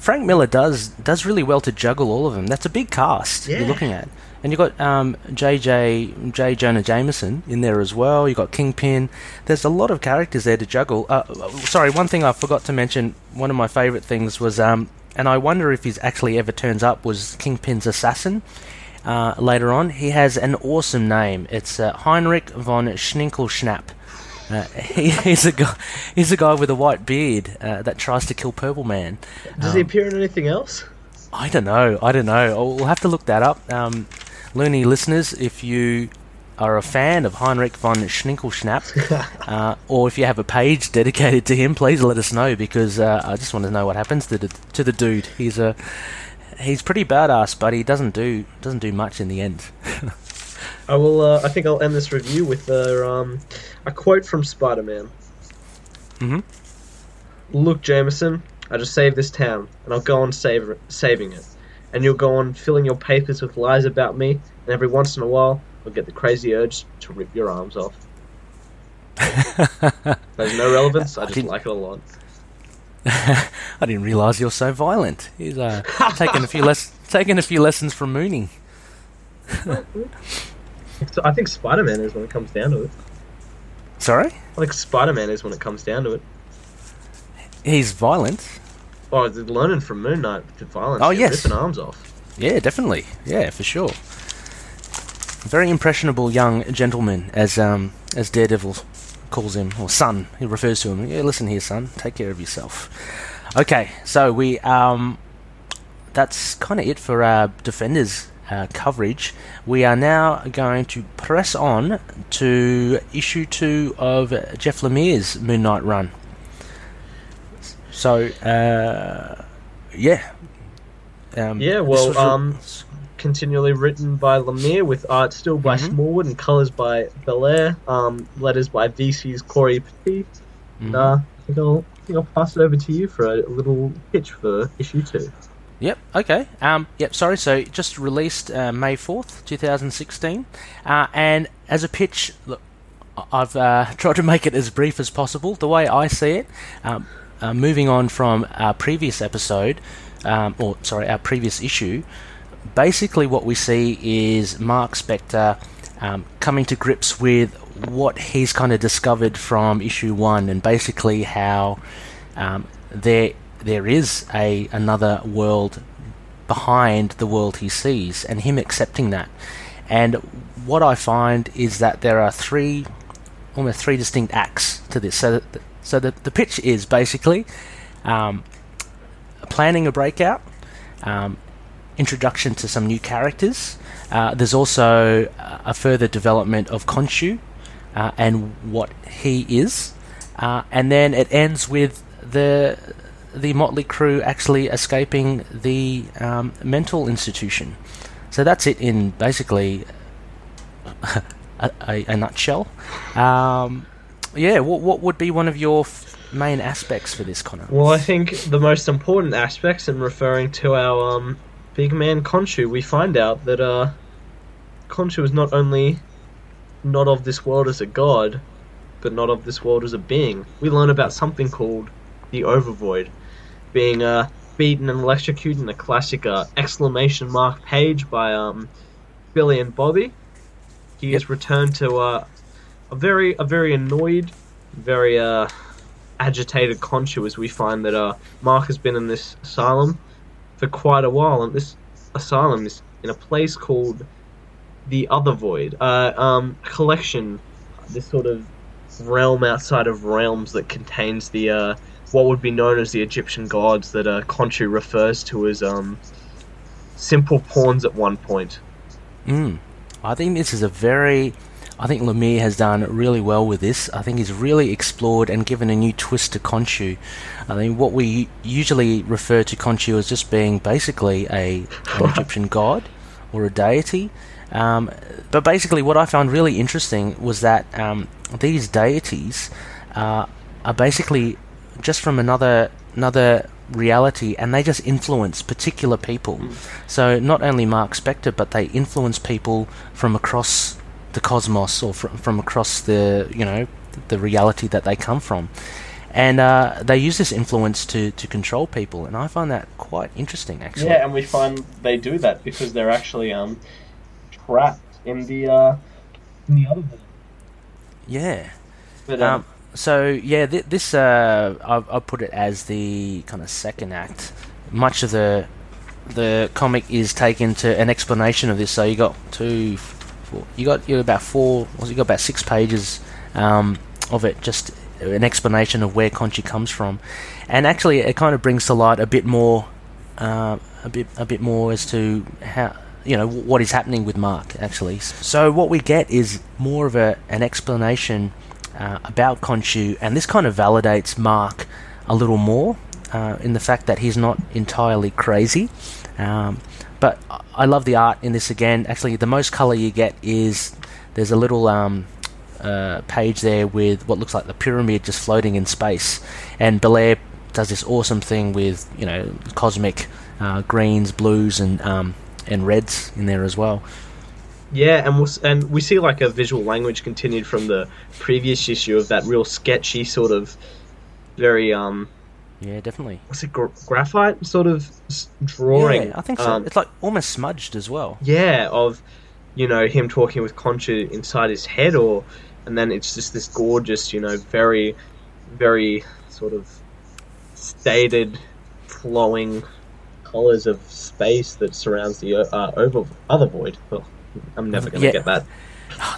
Frank Miller does does really well to juggle all of them. That's a big cast Yeah. you're looking at, and you've got um, JJ J Jonah Jameson in there as well. You've got Kingpin. There's a lot of characters there to juggle. Uh, sorry, one thing I forgot to mention. One of my favourite things was, um, and I wonder if he's actually ever turns up, was Kingpin's assassin. Uh, later on, he has an awesome name. It's uh, Heinrich von Schninkelschnapp. Uh, he, (laughs) he's a guy. He's a guy with a white beard uh, that tries to kill Purple Man. does he appear in anything else? I don't know. I don't know. We'll have to look that up. Um, loony listeners, if you are a fan of Heinrich von Schninkelschnapp, (laughs) uh, or if you have a page dedicated to him, please let us know because uh, I just want to know what happens to the to the dude. He's a he's pretty badass, but he doesn't do doesn't do much in the end. (laughs) I will. Uh, I think I'll end this review with a um, a quote from Spider-Man. hmm Look, Jameson, I just saved this town, and I'll go on save, saving it. And you'll go on filling your papers with lies about me, and every once in a while, I'll get the crazy urge to rip your arms off. (laughs) There's no relevance. I I just didn't- like it a lot. (laughs) I didn't realise you're so violent. He's uh, (laughs) taking a few less, taking a few lessons from Mooney. So I think Spider-Man is when it comes down to it. Sorry, I think Spider-Man is when it comes down to it. he's violent. Oh, learning from Moon Knight to violence. Oh, yeah, yes. ripping arms off. Yeah, definitely. Yeah, for sure. Very impressionable young gentleman, as um, as Daredevil calls him, or son. He refers to him. Yeah, listen here, son. Take care of yourself. Okay, so we um, that's kind of it for our defenders uh, coverage. We are now going to press on to issue two of Jeff Lemire's Moon Knight run. So, uh, yeah. Um, Yeah, well, um, continually written by Lemire with art still by Mhm. Smallwood and colors by Bellaire. Um, letters by VC's Cory Petit. Mhm. Uh, I think I'll, I think I'll pass it over to you for a little pitch for issue two. Yep. Okay. Um. Yep. Sorry. So just released uh, May fourth, two thousand sixteen, uh, and as a pitch, look, I've uh, (laughs) tried to make it as brief as possible. The way I see it, um, uh, moving on from our previous episode, um, or sorry, our previous issue, basically what we see is Mark Spector um, coming to grips with what he's kind of discovered from issue one, and basically how um, there there is a another world behind the world he sees, and him accepting that. And what I find is that there are three, almost three distinct acts to this. So, that, so the the pitch is basically um, planning a breakout, um, introduction to some new characters. Uh, there's also a further development of Khonshu uh, and what he is, uh, and then it ends with the the Motley Crew actually escaping the um, mental institution. So that's it in basically (laughs) a, a, a nutshell. Um, yeah, what what would be one of your f- main aspects for this, Connor? Well, I think the most important aspects in referring to our um, big man Khonshu, we find out that uh, Khonshu is not only not of this world as a god, but not of this world as a being. We learn about something called the Overvoid, being uh, beaten and electrocuted in a classic uh, exclamation mark page by um, Billy and Bobby. He is returned to uh, a very a very annoyed, very uh, agitated Khonshu as we find that uh, Mark has been in this asylum for quite a while, and this asylum is in a place called the Other Void, uh, um, a collection, this sort of realm outside of realms that contains the uh, what would be known as the Egyptian gods that uh, Khonshu refers to as um, simple pawns at one point. Mm. I think this is a very. I think Lemire has done really well with this. I think he's really explored and given a new twist to Khonshu. I mean, what we usually refer to Khonshu as just being basically a an (laughs) Egyptian god or a deity. Um, but basically, what I found really interesting was that um, these deities uh, are basically just from another another reality, and they just influence particular people. So not only Mark Spector, but they influence people from across the cosmos or from from across the you know the reality that they come from, and uh, they use this influence to to control people, and I find that quite interesting actually. Yeah, and we find they do that because they're actually um, trapped in the uh, in the other world. Yeah. But um, Um, so yeah, th- this uh, I've, I've put it as the kind of second act. Much of the the comic is taken to an explanation of this. So you got two, four, you got you got about four, well, you got about six pages um, of it, just an explanation of where Khonshu comes from, and actually it kind of brings to light a bit more, uh, a bit a bit more as to how you know what is happening with Mark actually. So what we get is more of a an explanation uh, about Khonshu, and this kind of validates Mark a little more uh, in the fact that he's not entirely crazy. Um, but I- love the art in this again. Actually, the most color you get is there's a little um, uh, page there with what looks like the pyramid just floating in space, and Bellaire does this awesome thing with you know cosmic uh, greens, blues, and um, and reds in there as well. Yeah, and we'll, and we see like a visual language continued from the previous issue of that real sketchy sort of very um yeah definitely what's it gra- graphite sort of drawing. Yeah, I think so. Um, it's like almost smudged as well. Yeah, of you know him talking with Khonshu inside his head, or and then it's just this gorgeous, you know, very very sort of stated flowing colors of space that surrounds the uh, over other void. Well, I'm never going to yeah. get that.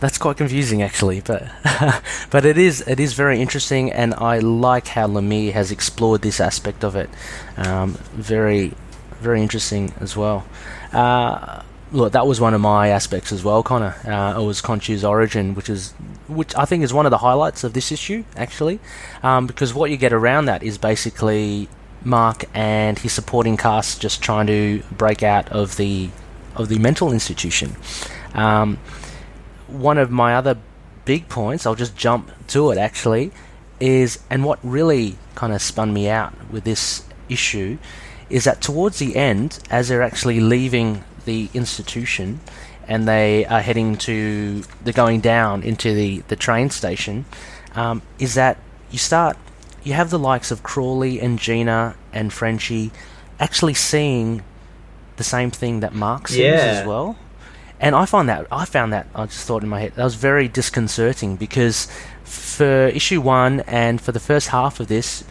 That's quite confusing, actually, but (laughs) but it is it is very interesting, and I like how Lemire has explored this aspect of it. Um, very very interesting as well. Uh, look, that was one of my aspects as well, Connor. Uh, it was Khonshu's origin, which is which I think is one of the highlights of this issue, actually, um, because what you get around that is basically Mark and his supporting cast just trying to break out of the of the mental institution. Um, one of my other big points, I'll just jump to it actually, is and what really kind of spun me out with this issue is that towards the end, as they're actually leaving the institution and they are heading to, they're going down into the, the train station, um, is that you start you have the likes of Crawley and Gena and Frenchie actually seeing the same thing that Mark sees yeah. as well. And I find that I found that I just thought in my head that was very disconcerting because for issue one and for the first half of this,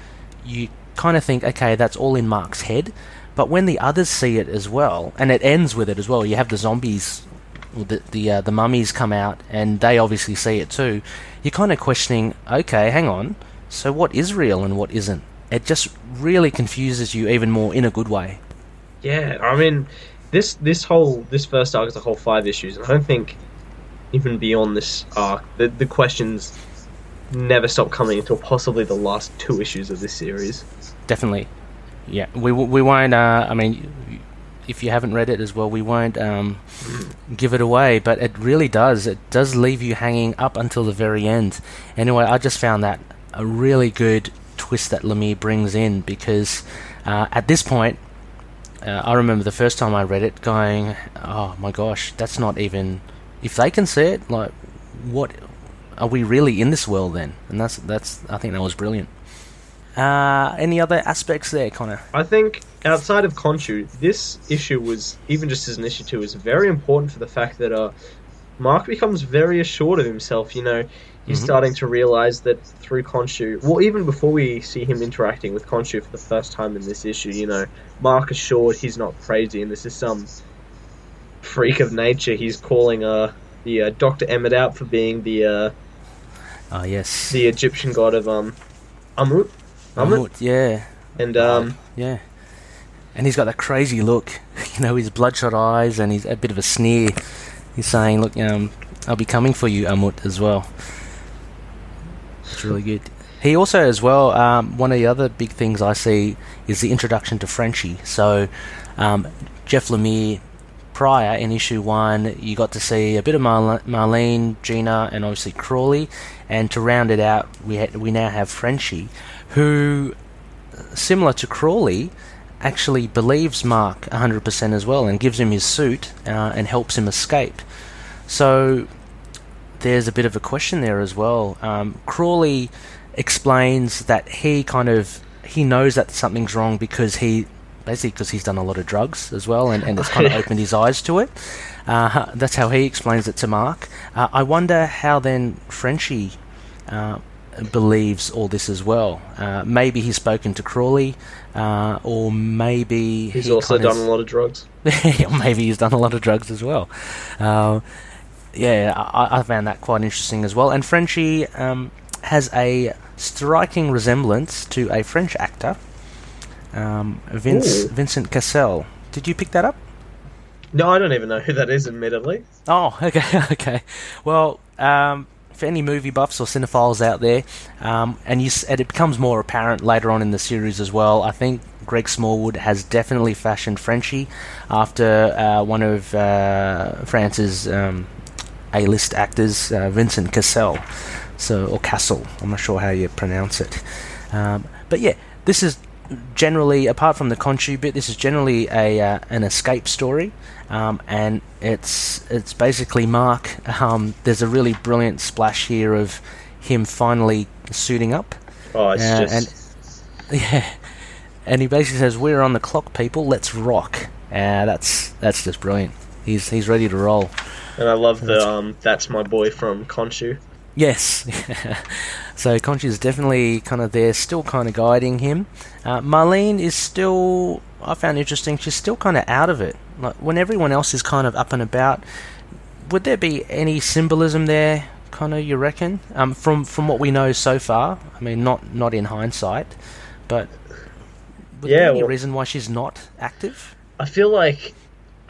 you kind of think, okay, that's all in Mark's head. But when the others see it as well, and it ends with it as well, you have the zombies, the the uh, the mummies come out, and they obviously see it too. You're kind of questioning, okay, hang on, so what is real and what isn't? It just really confuses you even more in a good way. Yeah, I mean, this this whole this first arc is a whole five issues, and I don't think even beyond this arc, the the questions never stop coming until possibly the last two issues of this series. Definitely, yeah. We we won't. Uh, I mean, if you haven't read it as well, we won't um, give it away. But it really does. It does leave you hanging up until the very end. Anyway, I just found that a really good twist that Lemire brings in because uh, at this point, uh, I remember the first time I read it going, oh my gosh, that's not even. If they can see it, like, what are we really in this world then? And that's that's I think that was brilliant. Uh, any other aspects there, Connor? I think outside of Khonshu, this issue was even just as an issue two is very important for the fact that uh, Mark becomes very assured of himself. You know, he's mm-hmm. starting to realize that through Khonshu, well, even before we see him interacting with Khonshu for the first time in this issue, you know, Mark assured he's not crazy and this is some freak of nature. He's calling uh, the uh, Dr. Emmet out for being the uh, uh, yes the Egyptian god of um Ammit. Ammit, yeah, and um yeah. And he's got that crazy look, (laughs) you know, his bloodshot eyes, and he's a bit of a sneer. He's saying, "Look, um, I'll be coming for you, Ammit, as well." It's really good. He also, as well, um, one of the other big things I see is the introduction to Frenchie. So, um, Jeff Lemire, prior in issue one, you got to see a bit of Marlene, Gena, and obviously Crawley. And to round it out, we ha- we now have Frenchie, who, similar to Crawley, actually believes Mark 100% as well and gives him his suit uh, and helps him escape. So there's a bit of a question there as well. Um, Crawley explains that he kind of he knows that something's wrong because he basically because he's done a lot of drugs as well and, and it's kind of (laughs) opened his eyes to it. Uh, that's how he explains it to Mark. Uh, I wonder how then Frenchie uh, believes all this as well. Uh, maybe he's spoken to Crawley, uh, or maybe he's he also done a lot of drugs. (laughs) maybe he's done a lot of drugs as well. Yeah, I, I, found that quite interesting as well. And Frenchie um, has a striking resemblance to a French actor, um, Vince, Vincent Cassel. Did you pick that up? No, I don't even know who that is, admittedly. Oh, (laughs) okay, okay. Well, um, for any movie buffs or cinephiles out there, um, and, you, and it becomes more apparent later on in the series as well. I think Greg Smallwood has definitely fashioned Frenchie after uh, one of uh, France's um, A-list actors, uh, Vincent Cassel, so or Castle. I'm not sure how you pronounce it, um, but yeah, this is generally, apart from the Khonshu bit, this is generally a uh, an escape story, um, and it's it's basically Mark. Um, there's a really brilliant splash here of him finally suiting up. Oh, it's Uh, just and (laughs) yeah, and he basically says, "We're on the clock, people. Let's rock." Uh, that's that's just brilliant. He's he's ready to roll. and I love the um. That's my boy from Khonshu. Yes. (laughs) so Khonshu is definitely kind of there, still kind of guiding him. Uh, Marlene is still, I found interesting, she's still kind of out of it. Like when everyone else is kind of up and about, would there be any symbolism there, kind of, you reckon? Um, from from what we know so far, I mean, not not in hindsight, but would Yeah, there be any well- reason why she's not active? I feel like,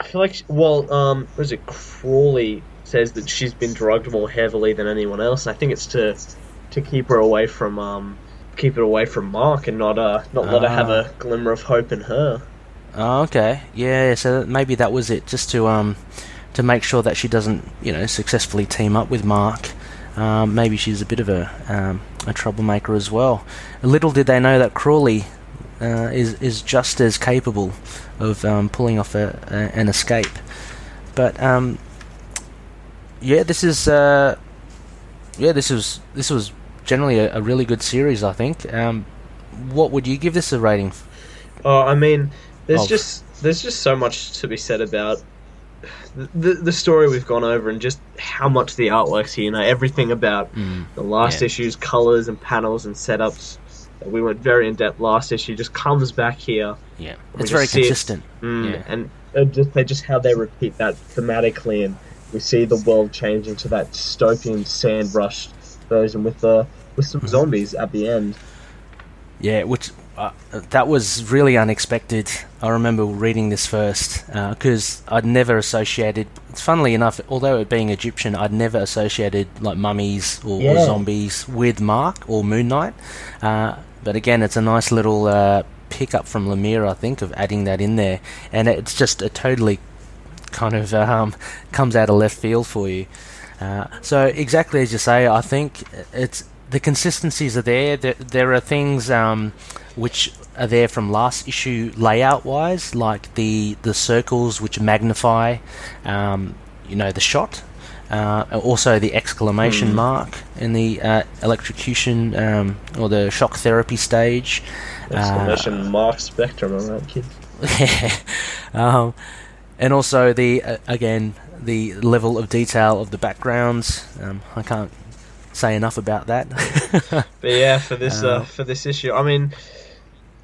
I feel like, well, um, what is it? Crawley says that she's been drugged more heavily than anyone else. I think it's to, to keep her away from, um, keep it away from Mark and not, uh, not let her have Ah. a glimmer of hope in her. Oh, okay. Yeah, so maybe that was it, just to um to make sure that she doesn't, you know, successfully team up with Mark. Um, maybe she's a bit of a um, a troublemaker as well. Little did they know that Crawley uh, is is just as capable of um, pulling off a, a, an escape. But um, yeah, this is uh, yeah, this was this was generally a, a really good series. I think. Um, what would you give this a rating? Oh, I mean, there's Of. just there's just so much to be said about the, the story we've gone over and just how much the artwork's here. You know, everything about Mm. the last Yeah. issue's colors and panels and setups. We went very in depth last issue. Just comes back here. Yeah, it's very see it- consistent. Mm, Yeah. And uh, just they just how they repeat that thematically, and we see the world changing to that dystopian sand rush version with the with some zombies at the end. Yeah, which uh, that was really unexpected. I remember reading this first because I'd never associated. It's funnily enough, although it being Egyptian, I'd never associated like mummies or, or zombies with Mark or Moon Knight. Uh, but again, it's a nice little uh, pickup from Lemire, I think, of adding that in there, and it's just a totally kind of um, comes out of left field for you. Uh, so exactly as you say, I think it's the consistencies are there. There, there are things um, which are there from last issue layout wise, like the the circles which magnify, um, you know, the shot. Uh, also, the exclamation mark in the uh, electrocution um, or the shock therapy stage. Uh, Exclamation mark spectrum on that kid. (laughs) um, and also the uh, again the level of detail of the backgrounds. Um, I can't say enough about that. (laughs) But yeah, for this uh, Uh, for this issue, I mean,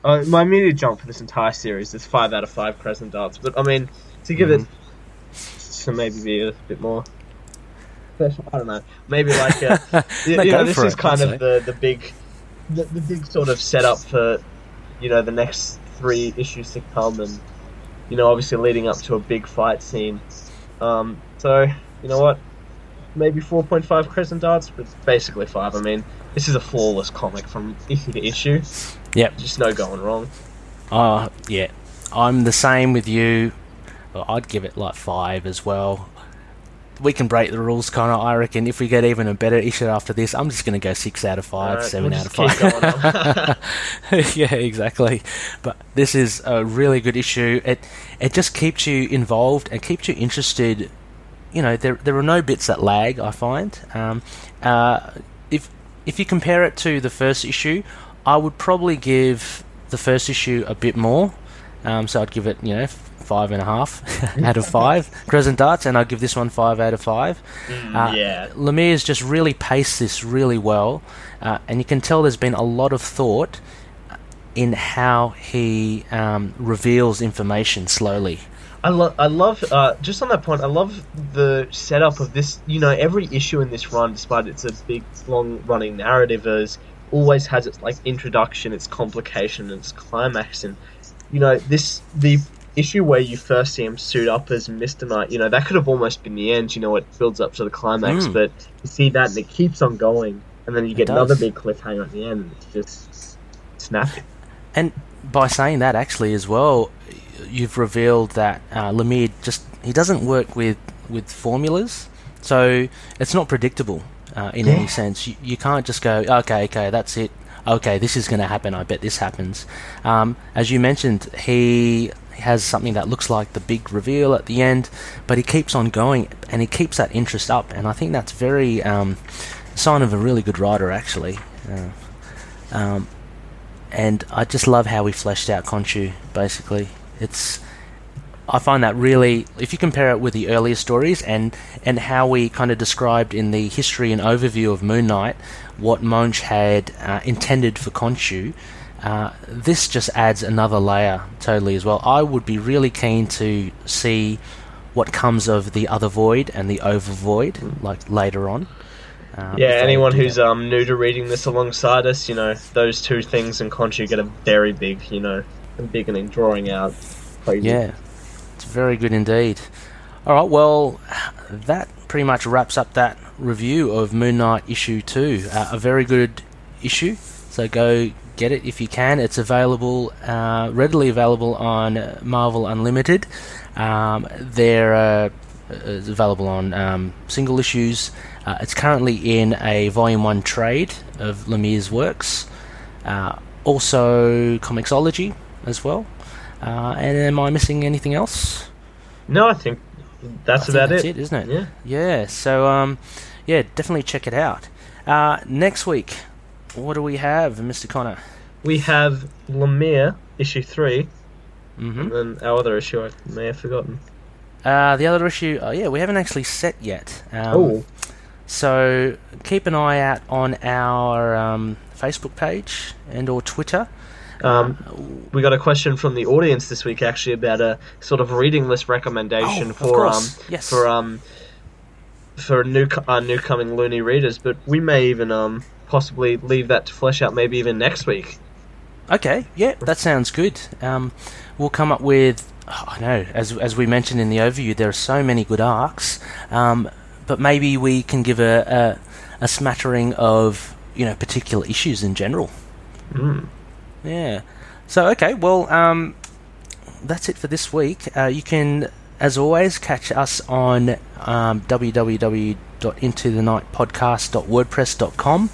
uh, my immediate jump for this entire series is five out of five Crescent Darts. But I mean, to give it to maybe be a bit more special, I don't know, maybe like a, (laughs) you, No, you know, this is it, kind of the the big the, the big sort of setup for you know the next three issues to come, and you know obviously leading up to a big fight scene. Um, so you know what, maybe four point five Crescent Darts, but basically five. I mean, this is a flawless comic from issue to issue. Yep. Just no going wrong. Uh, yeah, I'm the same with you. Well, I'd give it like five as well. We can break the rules, kind of. I reckon if we get even a better issue after this, I'm just going to go six out of five, Alright, seven we'll out of five. (laughs) yeah, exactly. But this is a really good issue. It it just keeps you involved and keeps you interested. You know, there there are no bits that lag. I find. Um, uh, if if you compare it to the first issue, I would probably give the first issue a bit more. Um, so I'd give it, you know, f- five and a half (laughs) out of five (laughs) Crescent Darts, and I'd give this one five out of five. Uh, yeah. Lemire's just really paced this really well, uh, and you can tell there's been a lot of thought in how he um, reveals information slowly. I love, I love, uh, just on that point, I love the setup of this. You know, every issue in this run, despite it's a big, long-running narrative, is always has its like introduction, its complication, and its climax. And you know, this the issue where you first see him suit up as Mister Knight. You know, that could have almost been the end. You know, it builds up to the climax, Mm. but you see that, and it keeps on going, and then you get another big cliffhanger at the end. And it's just snappy. And by saying that, actually, as well, you've revealed that uh, Lemire just he doesn't work with with formulas. so it's not predictable uh, in Yeah. any sense. You, you can't just go, okay, okay, that's it. Okay, this is going to happen. I bet this happens. Um, as you mentioned, he has something that looks like the big reveal at the end, but he keeps on going and he keeps that interest up. And I think that's very um, sign of a really good writer, actually. Uh, um, and I just love how we fleshed out Khonshu. Basically, it's I find that really, if you compare it with the earlier stories and and how we kind of described in the history and overview of Moon Knight what Moench had uh, intended for Khonshu, uh, this just adds another layer totally as well. I would be really keen to see what comes of the other void and the over void, like later on. Um, Yeah, anyone who's um new to reading this alongside us, you know, those two things and Khonshu get a very big, you know, and drawing out. Crazy. Yeah, it's very good indeed. All right, well, that pretty much wraps up that review of Moon Knight issue two. Uh, a very good issue, so go get it if you can. It's available, uh, readily available on Marvel Unlimited. Um, they're uh, it's available on um, single issues. Uh, it's currently in a volume one trade of Lemire's works. Uh, also, Comixology as well. Uh, and am I missing anything else? No, I think that's I think about that's it. it, isn't it? Yeah. Yeah. So, um, yeah, definitely check it out. Uh, next week, what do we have, Mr. Connor? We have Lemire issue three, hmm and then our other issue I may have forgotten. Uh, the other issue, oh yeah, we haven't actually set yet. Um, oh, So keep an eye out on our um, Facebook page and or Twitter. Um, we got a question from the audience this week actually about a sort of reading list recommendation Oh, for um. Yes. for um for new uh, new coming loony readers, but we may even um possibly leave that to flesh out maybe even next week. Okay, yeah, that sounds good. Um, we'll come up with, oh, I know, as as we mentioned in the overview, there are so many good arcs, um, but maybe we can give a, a a smattering of you know particular issues in general. Mm. Yeah. So okay, well, um, that's it for this week. Uh, you can, as always, catch us on um, www.intothenightpodcast.wordpress.com.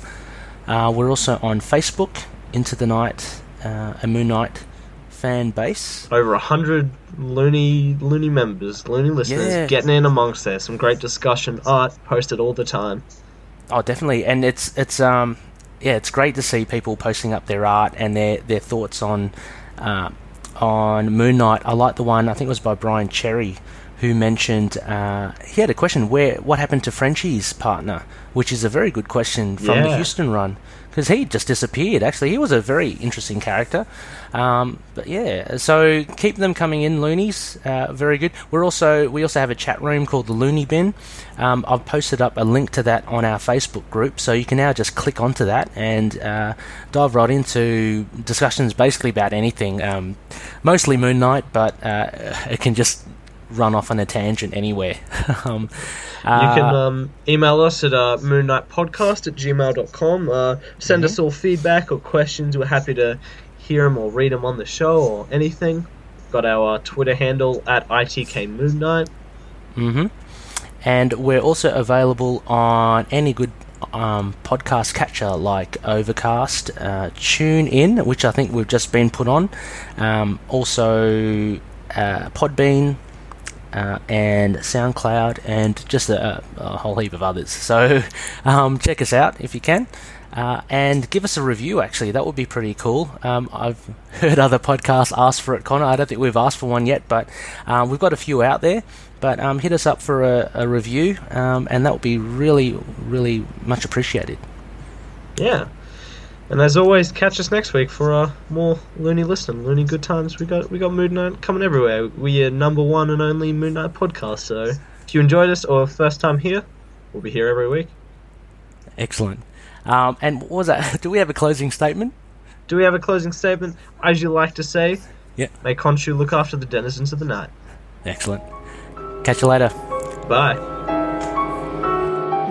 Uh, we're also on Facebook, Into the Night, uh, a Moon Knight fan base. Over a hundred loony loony members, loony listeners Yeah. getting in amongst there. Some great discussion, art posted all the time. Oh, definitely, and it's it's um yeah, it's great to see people posting up their art and their their thoughts on uh, on Moon Knight. I like the one I think it was by Brian Cherry who mentioned uh, he had a question where what happened to Frenchie's partner, which is a very good question from the Huston run because he just disappeared. Actually, he was a very interesting character. Um, but yeah, so keep them coming in, loonies. Uh, very good. We're also we also have a chat room called the Looney Bin. Um, I've posted up a link to that on our Facebook group, so you can now just click onto that and uh, dive right into discussions basically about anything. Um, mostly Moon Knight, but uh, it can just run off on a tangent anywhere. (laughs) um, You can uh, um, email us at uh, moonknightpodcast at gmail.com. Uh, send us all feedback or questions. We're happy to hear them or read them on the show or anything. Got our uh, Twitter handle at ITKMoonKnight. hmm And we're also available on any good um, podcast catcher like Overcast, uh, Tune In, which I think we've just been put on, um, also uh, Podbean. Uh, and SoundCloud, and just a, a whole heap of others. (laughs) So, um, check us out if you can, uh, and give us a review. Actually, that would be pretty cool. Um, I've (laughs) heard other podcasts ask for it, Connor. I don't think we've asked for one yet, but um, we've got a few out there. But um, hit us up for a, a review, um, and that would be really, really much appreciated. Yeah. And as always, catch us next week for uh, more loony listening, loony good times. We got we got Moon Knight coming everywhere. We are number one and only Moon Knight podcast. So if you enjoyed us or first time here, we'll be here every week. Excellent. Um, and what was that? (laughs) Do we have a closing statement? Do we have a closing statement? As you like to say, Yeah. may Khonshu look after the denizens of the night. Excellent. Catch you later. Bye.